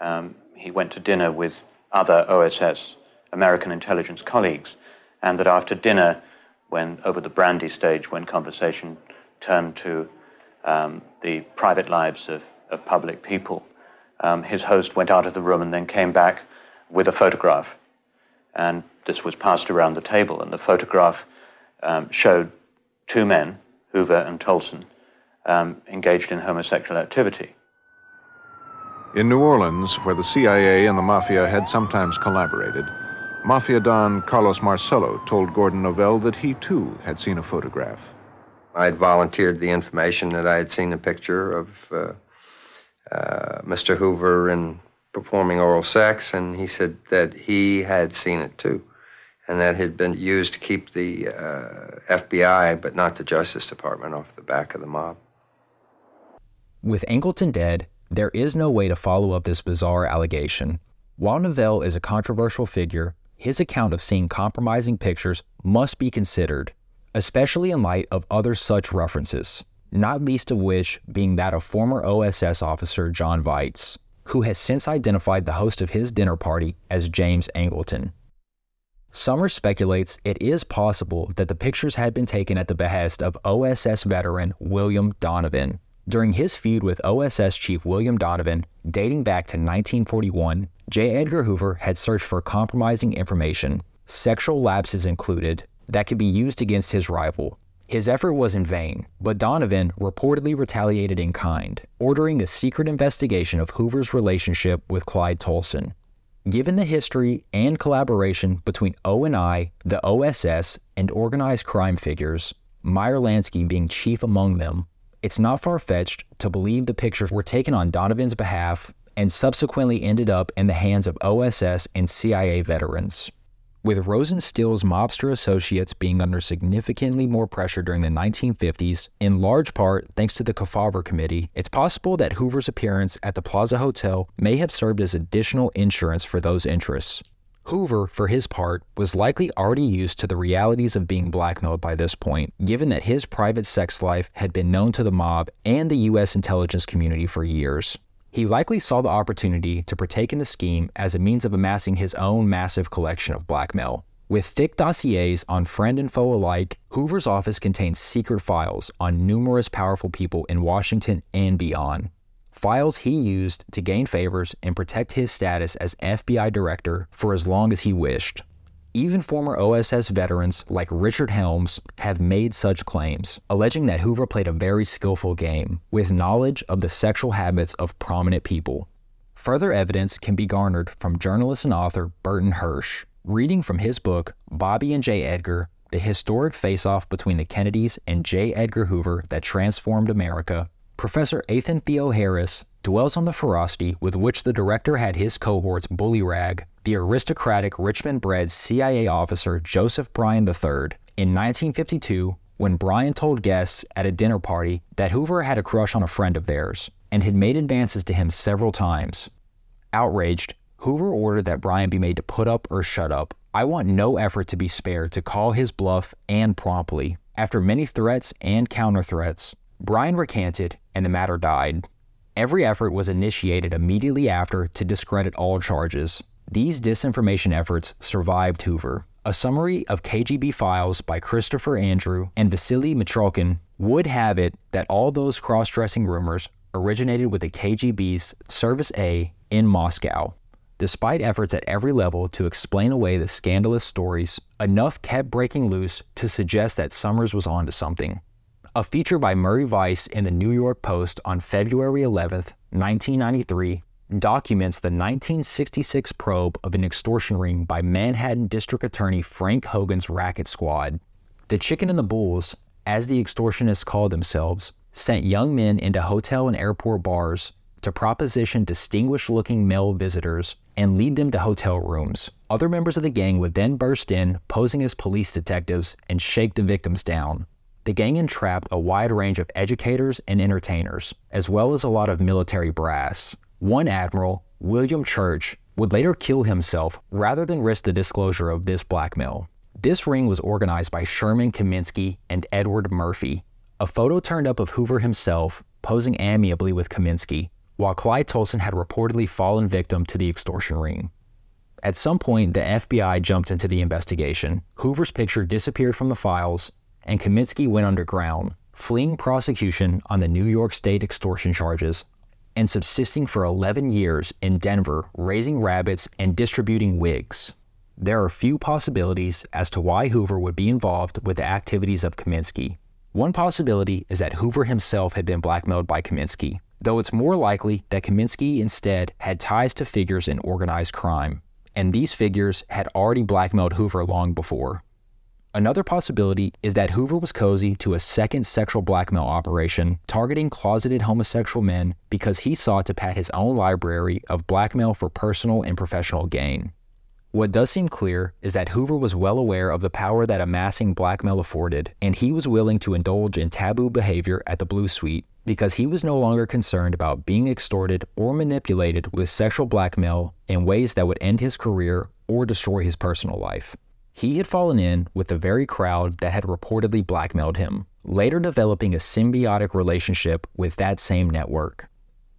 um, he went to dinner with other OSS American intelligence colleagues, and that after dinner, when over the brandy stage, when conversation turned to um, the private lives of, of public people, um, his host went out of the room and then came back with a photograph. And this was passed around the table, and the photograph um, showed two men, Hoover and Tolson, um, engaged in homosexual activity. In New Orleans, where the CIA and the Mafia had sometimes collaborated, Mafia Don Carlos Marcello told Gordon Novel that he too had seen a photograph. I had volunteered the information that I had seen a picture of uh, uh, Mr. Hoover in performing oral sex, and he said that he had seen it too, and that had been used to keep the uh, FBI, but not the Justice Department, off the back of the mob. With Angleton dead, there is no way to follow up this bizarre allegation. While Novel is a controversial figure, his account of seeing compromising pictures must be considered, especially in light of other such references, not least of which being that of former OSS officer John Weitz, who has since identified the host of his dinner party as James Angleton. Summers speculates it is possible that the pictures had been taken at the behest of OSS veteran William Donovan. During his feud with OSS Chief William Donovan, dating back to 1941, J. Edgar Hoover had searched for compromising information, sexual lapses included, that could be used against his rival. His effort was in vain, but Donovan reportedly retaliated in kind, ordering a secret investigation of Hoover's relationship with Clyde Tolson. Given the history and collaboration between ONI, the OSS, and organized crime figures, Meyer Lansky being chief among them, it's not far fetched to believe the pictures were taken on Donovan's behalf and subsequently ended up in the hands of OSS and CIA veterans. With Rosenstiel's mobster associates being under significantly more pressure during the 1950s, in large part thanks to the Kefauver Committee, it's possible that Hoover's appearance at the Plaza Hotel may have served as additional insurance for those interests. Hoover, for his part, was likely already used to the realities of being blackmailed by this point, given that his private sex life had been known to the mob and the U.S. intelligence community for years. He likely saw the opportunity to partake in the scheme as a means of amassing his own massive collection of blackmail. With thick dossiers on friend and foe alike, Hoover's office contains secret files on numerous powerful people in Washington and beyond. Files he used to gain favors and protect his status as FBI director for as long as he wished. Even former OSS veterans like Richard Helms have made such claims, alleging that Hoover played a very skillful game with knowledge of the sexual habits of prominent people. Further evidence can be garnered from journalist and author Burton Hersh, reading from his book Bobby and J. Edgar The Historic Face Off Between the Kennedys and J. Edgar Hoover That Transformed America. Professor Athan Theoharis dwells on the ferocity with which the director had his cohorts bullyrag the aristocratic Richmond bred CIA officer Joseph Bryan III in 1952 when Bryan told guests at a dinner party that Hoover had a crush on a friend of theirs and had made advances to him several times. Outraged, Hoover ordered that Bryan be made to put up or shut up. I want no effort to be spared to call his bluff and promptly. After many threats and counter threats, Bryan recanted and the matter died. Every effort was initiated immediately after to discredit all charges. These disinformation efforts survived Hoover. A summary of KGB files by Christopher Andrew and Vasily Mitrokhin would have it that all those cross dressing rumors originated with the KGB's Service A in Moscow. Despite efforts at every level to explain away the scandalous stories, enough kept breaking loose to suggest that Summers was onto something. A feature by Murray Weiss in the New York Post on February 11, 1993, documents the 1966 probe of an extortion ring by Manhattan District Attorney Frank Hogan's racket squad. The Chicken and the Bulls, as the extortionists called themselves, sent young men into hotel and airport bars to proposition distinguished looking male visitors and lead them to hotel rooms. Other members of the gang would then burst in, posing as police detectives, and shake the victims down. The gang entrapped a wide range of educators and entertainers, as well as a lot of military brass. One admiral, William Church, would later kill himself rather than risk the disclosure of this blackmail. This ring was organized by Sherman Kaminsky and Edward Murphy. A photo turned up of Hoover himself posing amiably with Kaminsky, while Clyde Tolson had reportedly fallen victim to the extortion ring. At some point, the FBI jumped into the investigation. Hoover's picture disappeared from the files, and Kaminsky went underground, fleeing prosecution on the New York State extortion charges and subsisting for 11 years in Denver, raising rabbits and distributing wigs. There are few possibilities as to why Hoover would be involved with the activities of Kaminsky. One possibility is that Hoover himself had been blackmailed by Kaminsky, though it's more likely that Kaminsky instead had ties to figures in organized crime, and these figures had already blackmailed Hoover long before. Another possibility is that Hoover was cozy to a second sexual blackmail operation targeting closeted homosexual men because he sought to pad his own library of blackmail for personal and professional gain. What does seem clear is that Hoover was well aware of the power that amassing blackmail afforded, and he was willing to indulge in taboo behavior at the Blue Suite because he was no longer concerned about being extorted or manipulated with sexual blackmail in ways that would end his career or destroy his personal life. He had fallen in with the very crowd that had reportedly blackmailed him, later developing a symbiotic relationship with that same network.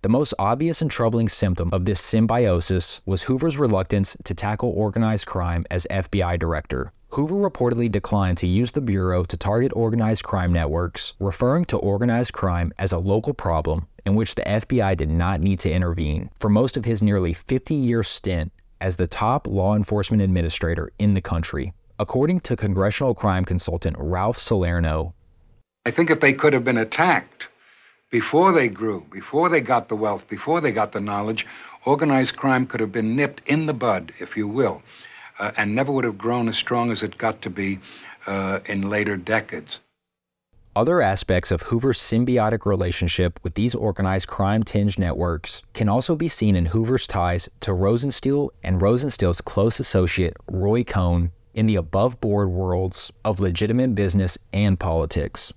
The most obvious and troubling symptom of this symbiosis was Hoover's reluctance to tackle organized crime as FBI director. Hoover reportedly declined to use the Bureau to target organized crime networks, referring to organized crime as a local problem in which the FBI did not need to intervene. For most of his nearly 50 year stint as the top law enforcement administrator in the country, according to congressional crime consultant Ralph Salerno. I think if they could have been attacked before they grew, before they got the wealth, before they got the knowledge, organized crime could have been nipped in the bud, if you will, uh, and never would have grown as strong as it got to be uh, in later decades. Other aspects of Hoover's symbiotic relationship with these organized crime tinged networks can also be seen in Hoover's ties to Rosenstiel and Rosenstiel's close associate, Roy Cohn, in the above board worlds of legitimate business and politics.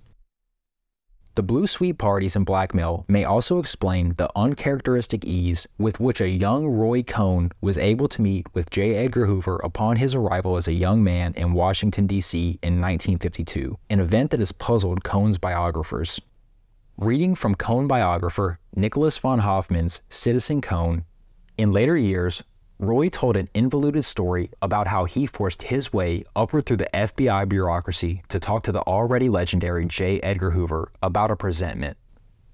The Blue Suite parties and blackmail may also explain the uncharacteristic ease with which a young Roy Cohn was able to meet with J. Edgar Hoover upon his arrival as a young man in Washington, D.C. in 1952, an event that has puzzled Cohn's biographers. Reading from Cohn biographer Nicholas von Hoffman's Citizen Cohn, in later years, Roy told an involuted story about how he forced his way upward through the FBI bureaucracy to talk to the already legendary J. Edgar Hoover about a presentment.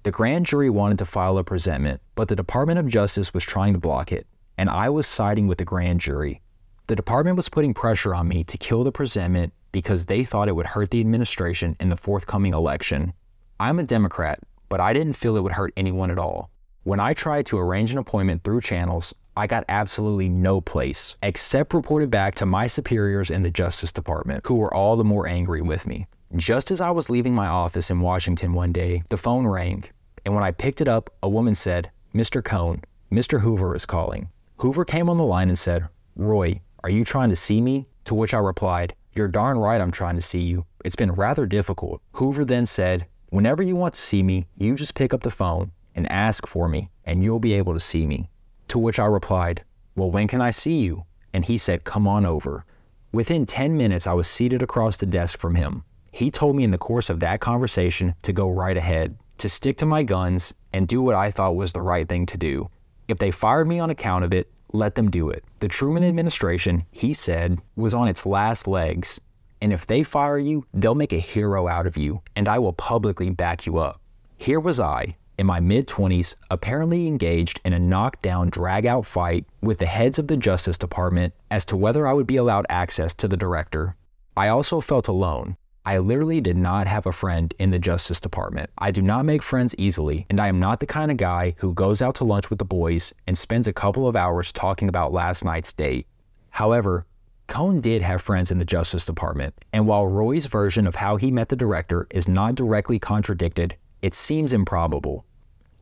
The grand jury wanted to file a presentment, but the Department of Justice was trying to block it, and I was siding with the grand jury. The department was putting pressure on me to kill the presentment because they thought it would hurt the administration in the forthcoming election. I'm a Democrat, but I didn't feel it would hurt anyone at all. When I tried to arrange an appointment through channels, I got absolutely no place, except reported back to my superiors in the Justice Department, who were all the more angry with me. Just as I was leaving my office in Washington one day, the phone rang, and when I picked it up, a woman said, Mr. Cohn, Mr. Hoover is calling. Hoover came on the line and said, Roy, are you trying to see me? To which I replied, You're darn right I'm trying to see you. It's been rather difficult. Hoover then said, Whenever you want to see me, you just pick up the phone and ask for me, and you'll be able to see me. To which I replied, Well, when can I see you? And he said, Come on over. Within 10 minutes, I was seated across the desk from him. He told me in the course of that conversation to go right ahead, to stick to my guns, and do what I thought was the right thing to do. If they fired me on account of it, let them do it. The Truman administration, he said, was on its last legs, and if they fire you, they'll make a hero out of you, and I will publicly back you up. Here was I, in my mid 20s, apparently engaged in a knockdown, drag out fight with the heads of the Justice Department as to whether I would be allowed access to the director. I also felt alone. I literally did not have a friend in the Justice Department. I do not make friends easily, and I am not the kind of guy who goes out to lunch with the boys and spends a couple of hours talking about last night's date. However, Cohn did have friends in the Justice Department, and while Roy's version of how he met the director is not directly contradicted, it seems improbable.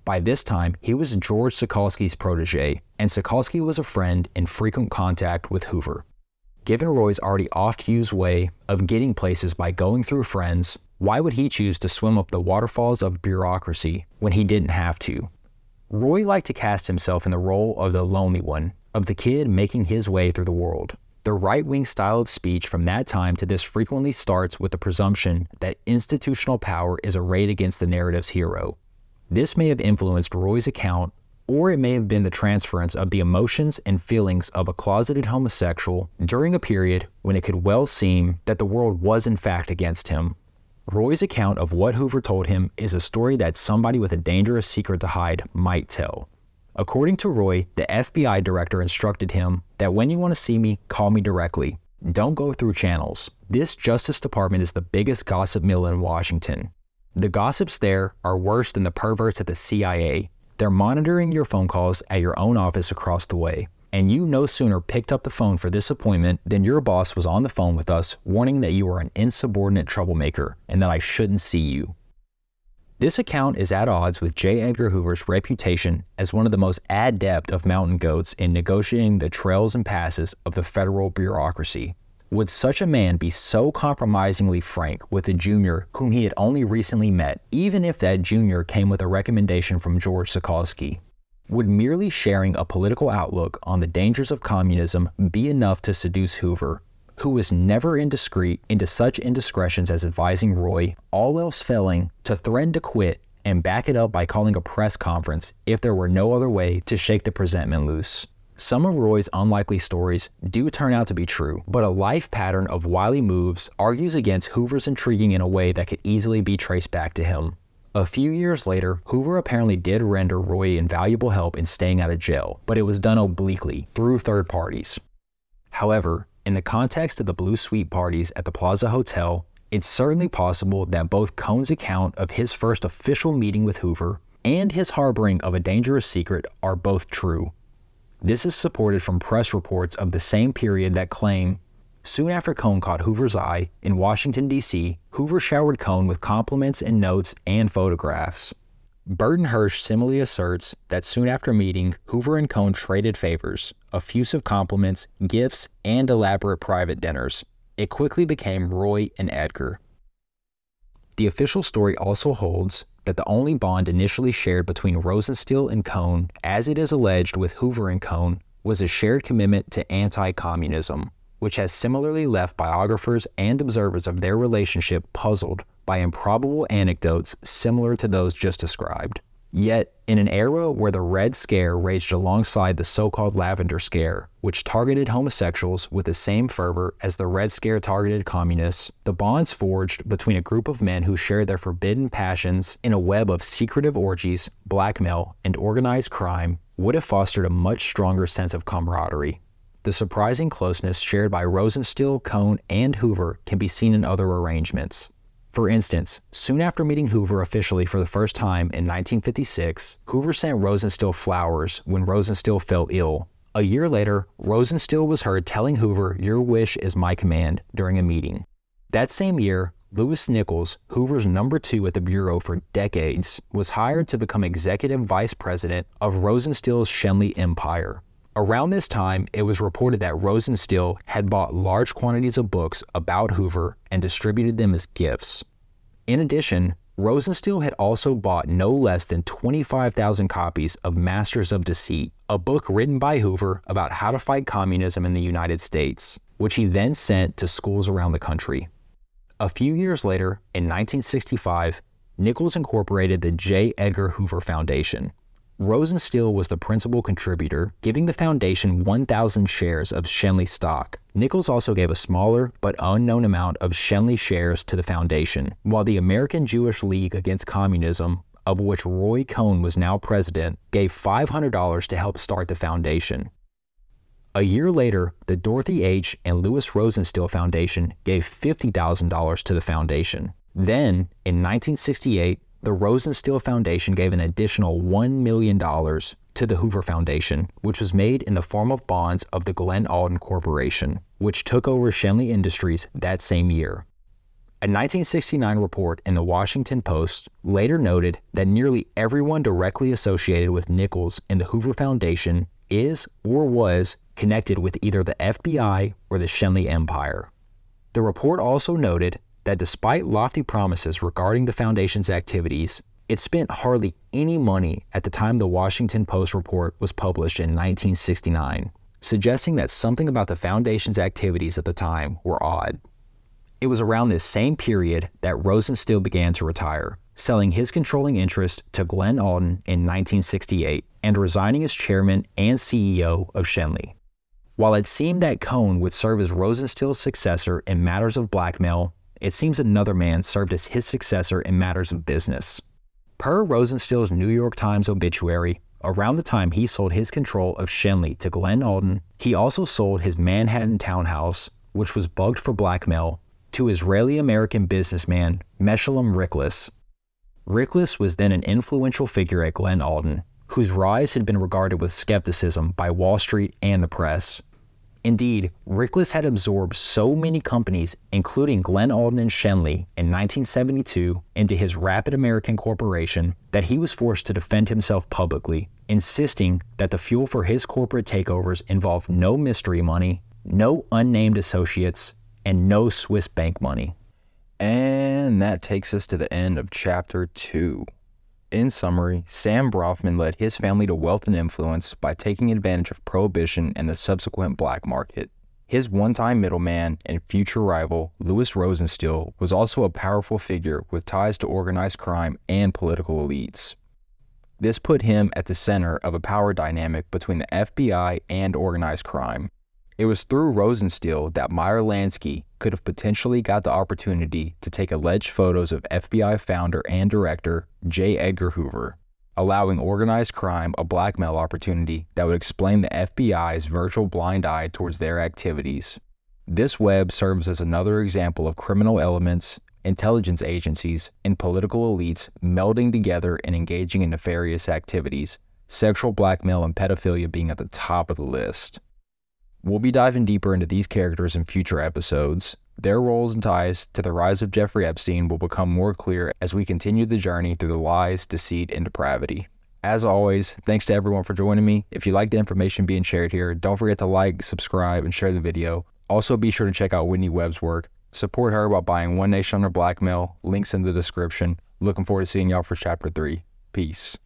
By this time, he was George Sokolsky's protege, and Sokolsky was a friend in frequent contact with Hoover. Given Roy's already oft used way of getting places by going through friends, why would he choose to swim up the waterfalls of bureaucracy when he didn't have to? Roy liked to cast himself in the role of the lonely one, of the kid making his way through the world. The right wing style of speech from that time to this frequently starts with the presumption that institutional power is arrayed against the narrative's hero. This may have influenced Roy's account, or it may have been the transference of the emotions and feelings of a closeted homosexual during a period when it could well seem that the world was in fact against him. Roy's account of what Hoover told him is a story that somebody with a dangerous secret to hide might tell. According to Roy, the FBI director instructed him that when you want to see me, call me directly. Don't go through channels. This Justice Department is the biggest gossip mill in Washington. The gossips there are worse than the perverts at the CIA. They're monitoring your phone calls at your own office across the way. And you no sooner picked up the phone for this appointment than your boss was on the phone with us warning that you are an insubordinate troublemaker and that I shouldn't see you. This account is at odds with J. Edgar Hoover's reputation as one of the most adept of mountain goats in negotiating the trails and passes of the federal bureaucracy. Would such a man be so compromisingly frank with a junior whom he had only recently met, even if that junior came with a recommendation from George Sokolsky? Would merely sharing a political outlook on the dangers of communism be enough to seduce Hoover, who was never indiscreet into such indiscretions as advising Roy, all else failing, to threaten to quit and back it up by calling a press conference if there were no other way to shake the presentment loose. Some of Roy's unlikely stories do turn out to be true, but a life pattern of wily moves argues against Hoover's intriguing in a way that could easily be traced back to him. A few years later, Hoover apparently did render Roy invaluable help in staying out of jail, but it was done obliquely, through third parties. However, in the context of the Blue Suite parties at the Plaza Hotel, it's certainly possible that both Cohn's account of his first official meeting with Hoover and his harboring of a dangerous secret are both true. This is supported from press reports of the same period that claim soon after Cohn caught Hoover's eye in Washington, D.C., Hoover showered Cohn with compliments and notes and photographs. Burton Hersh similarly asserts that soon after meeting, Hoover and Cohn traded favors, effusive compliments, gifts, and elaborate private dinners. It quickly became Roy and Edgar. The official story also holds that the only bond initially shared between Rosenstiel and Cohn, as it is alleged with Hoover and Cohn, was a shared commitment to anti communism, which has similarly left biographers and observers of their relationship puzzled by improbable anecdotes similar to those just described. Yet, in an era where the Red Scare raged alongside the so called Lavender Scare, which targeted homosexuals with the same fervor as the Red Scare targeted communists, the bonds forged between a group of men who shared their forbidden passions in a web of secretive orgies, blackmail, and organized crime would have fostered a much stronger sense of camaraderie. The surprising closeness shared by Rosenstiel, Cohn, and Hoover can be seen in other arrangements. For instance, soon after meeting Hoover officially for the first time in 1956, Hoover sent Rosenstiel flowers when Rosenstiel fell ill. A year later, Rosenstiel was heard telling Hoover, Your wish is my command, during a meeting. That same year, Louis Nichols, Hoover's number two at the Bureau for decades, was hired to become executive vice president of Rosenstiel's Schenley Empire. Around this time, it was reported that Rosenstiel had bought large quantities of books about Hoover and distributed them as gifts. In addition, Rosenstiel had also bought no less than 25,000 copies of Masters of Deceit, a book written by Hoover about how to fight communism in the United States, which he then sent to schools around the country. A few years later, in 1965, Nichols incorporated the J. Edgar Hoover Foundation, Rosenstiel was the principal contributor, giving the foundation 1,000 shares of Schenley stock. Nichols also gave a smaller but unknown amount of Schenley shares to the foundation, while the American Jewish League Against Communism, of which Roy Cohn was now president, gave $500 to help start the foundation. A year later, the Dorothy H. and Lewis Rosenstiel Foundation gave $50,000 to the foundation. Then, in 1968, the Rosenstiel Foundation gave an additional $1 million to the Hoover Foundation, which was made in the form of bonds of the Glen Alden Corporation, which took over Schenley Industries that same year. A 1969 report in the Washington Post later noted that nearly everyone directly associated with Nichols and the Hoover Foundation is or was connected with either the FBI or the Schenley Empire. The report also noted that despite lofty promises regarding the Foundation's activities, it spent hardly any money at the time the Washington Post report was published in 1969. suggesting that something about the Foundation's activities at the time were odd. It was around this same period that Rosenstiel began to retire, selling his controlling interest to Glen Alden in 1968 and resigning as chairman and CEO of Schenley. While it seemed that Cohn would serve as Rosenstiel's successor in matters of blackmail, it seems another man served as his successor in matters of business. Per Rosenstiel's New York Times obituary, around the time he sold his control of Schenley to Glen Alden, he also sold his Manhattan townhouse, which was bugged for blackmail, to Israeli American businessman Meshulam Riklis. Riklis was then an influential figure at Glen Alden, whose rise had been regarded with skepticism by Wall Street and the press. Indeed, Riklis had absorbed so many companies, including Glen Alden and Schenley, in 1972 into his Rapid American Corporation that he was forced to defend himself publicly, insisting that the fuel for his corporate takeovers involved no mystery money, no unnamed associates, and no Swiss bank money. And that takes us to the end of chapter 2. In summary, Sam Bronfman led his family to wealth and influence by taking advantage of prohibition and the subsequent black market. His one time middleman and future rival, Lewis Rosenstiel, was also a powerful figure with ties to organized crime and political elites. This put him at the center of a power dynamic between the FBI and organized crime. It was through Rosenstiel that Meyer Lansky could have potentially got the opportunity to take alleged photos of FBI founder and director J. Edgar Hoover, allowing organized crime a blackmail opportunity that would explain the FBI's virtual blind eye towards their activities. This web serves as another example of criminal elements, intelligence agencies, and political elites melding together and engaging in nefarious activities, sexual blackmail and pedophilia being at the top of the list. We'll be diving deeper into these characters in future episodes. Their roles and ties to the rise of Jeffrey Epstein will become more clear as we continue the journey through the lies, deceit, and depravity. As always, thanks to everyone for joining me. If you like the information being shared here, don't forget to like, subscribe, and share the video. Also, be sure to check out Whitney Webb's work. Support her by buying One Nation Under Blackmail. Links in the description. Looking forward to seeing y'all for Chapter 3. Peace.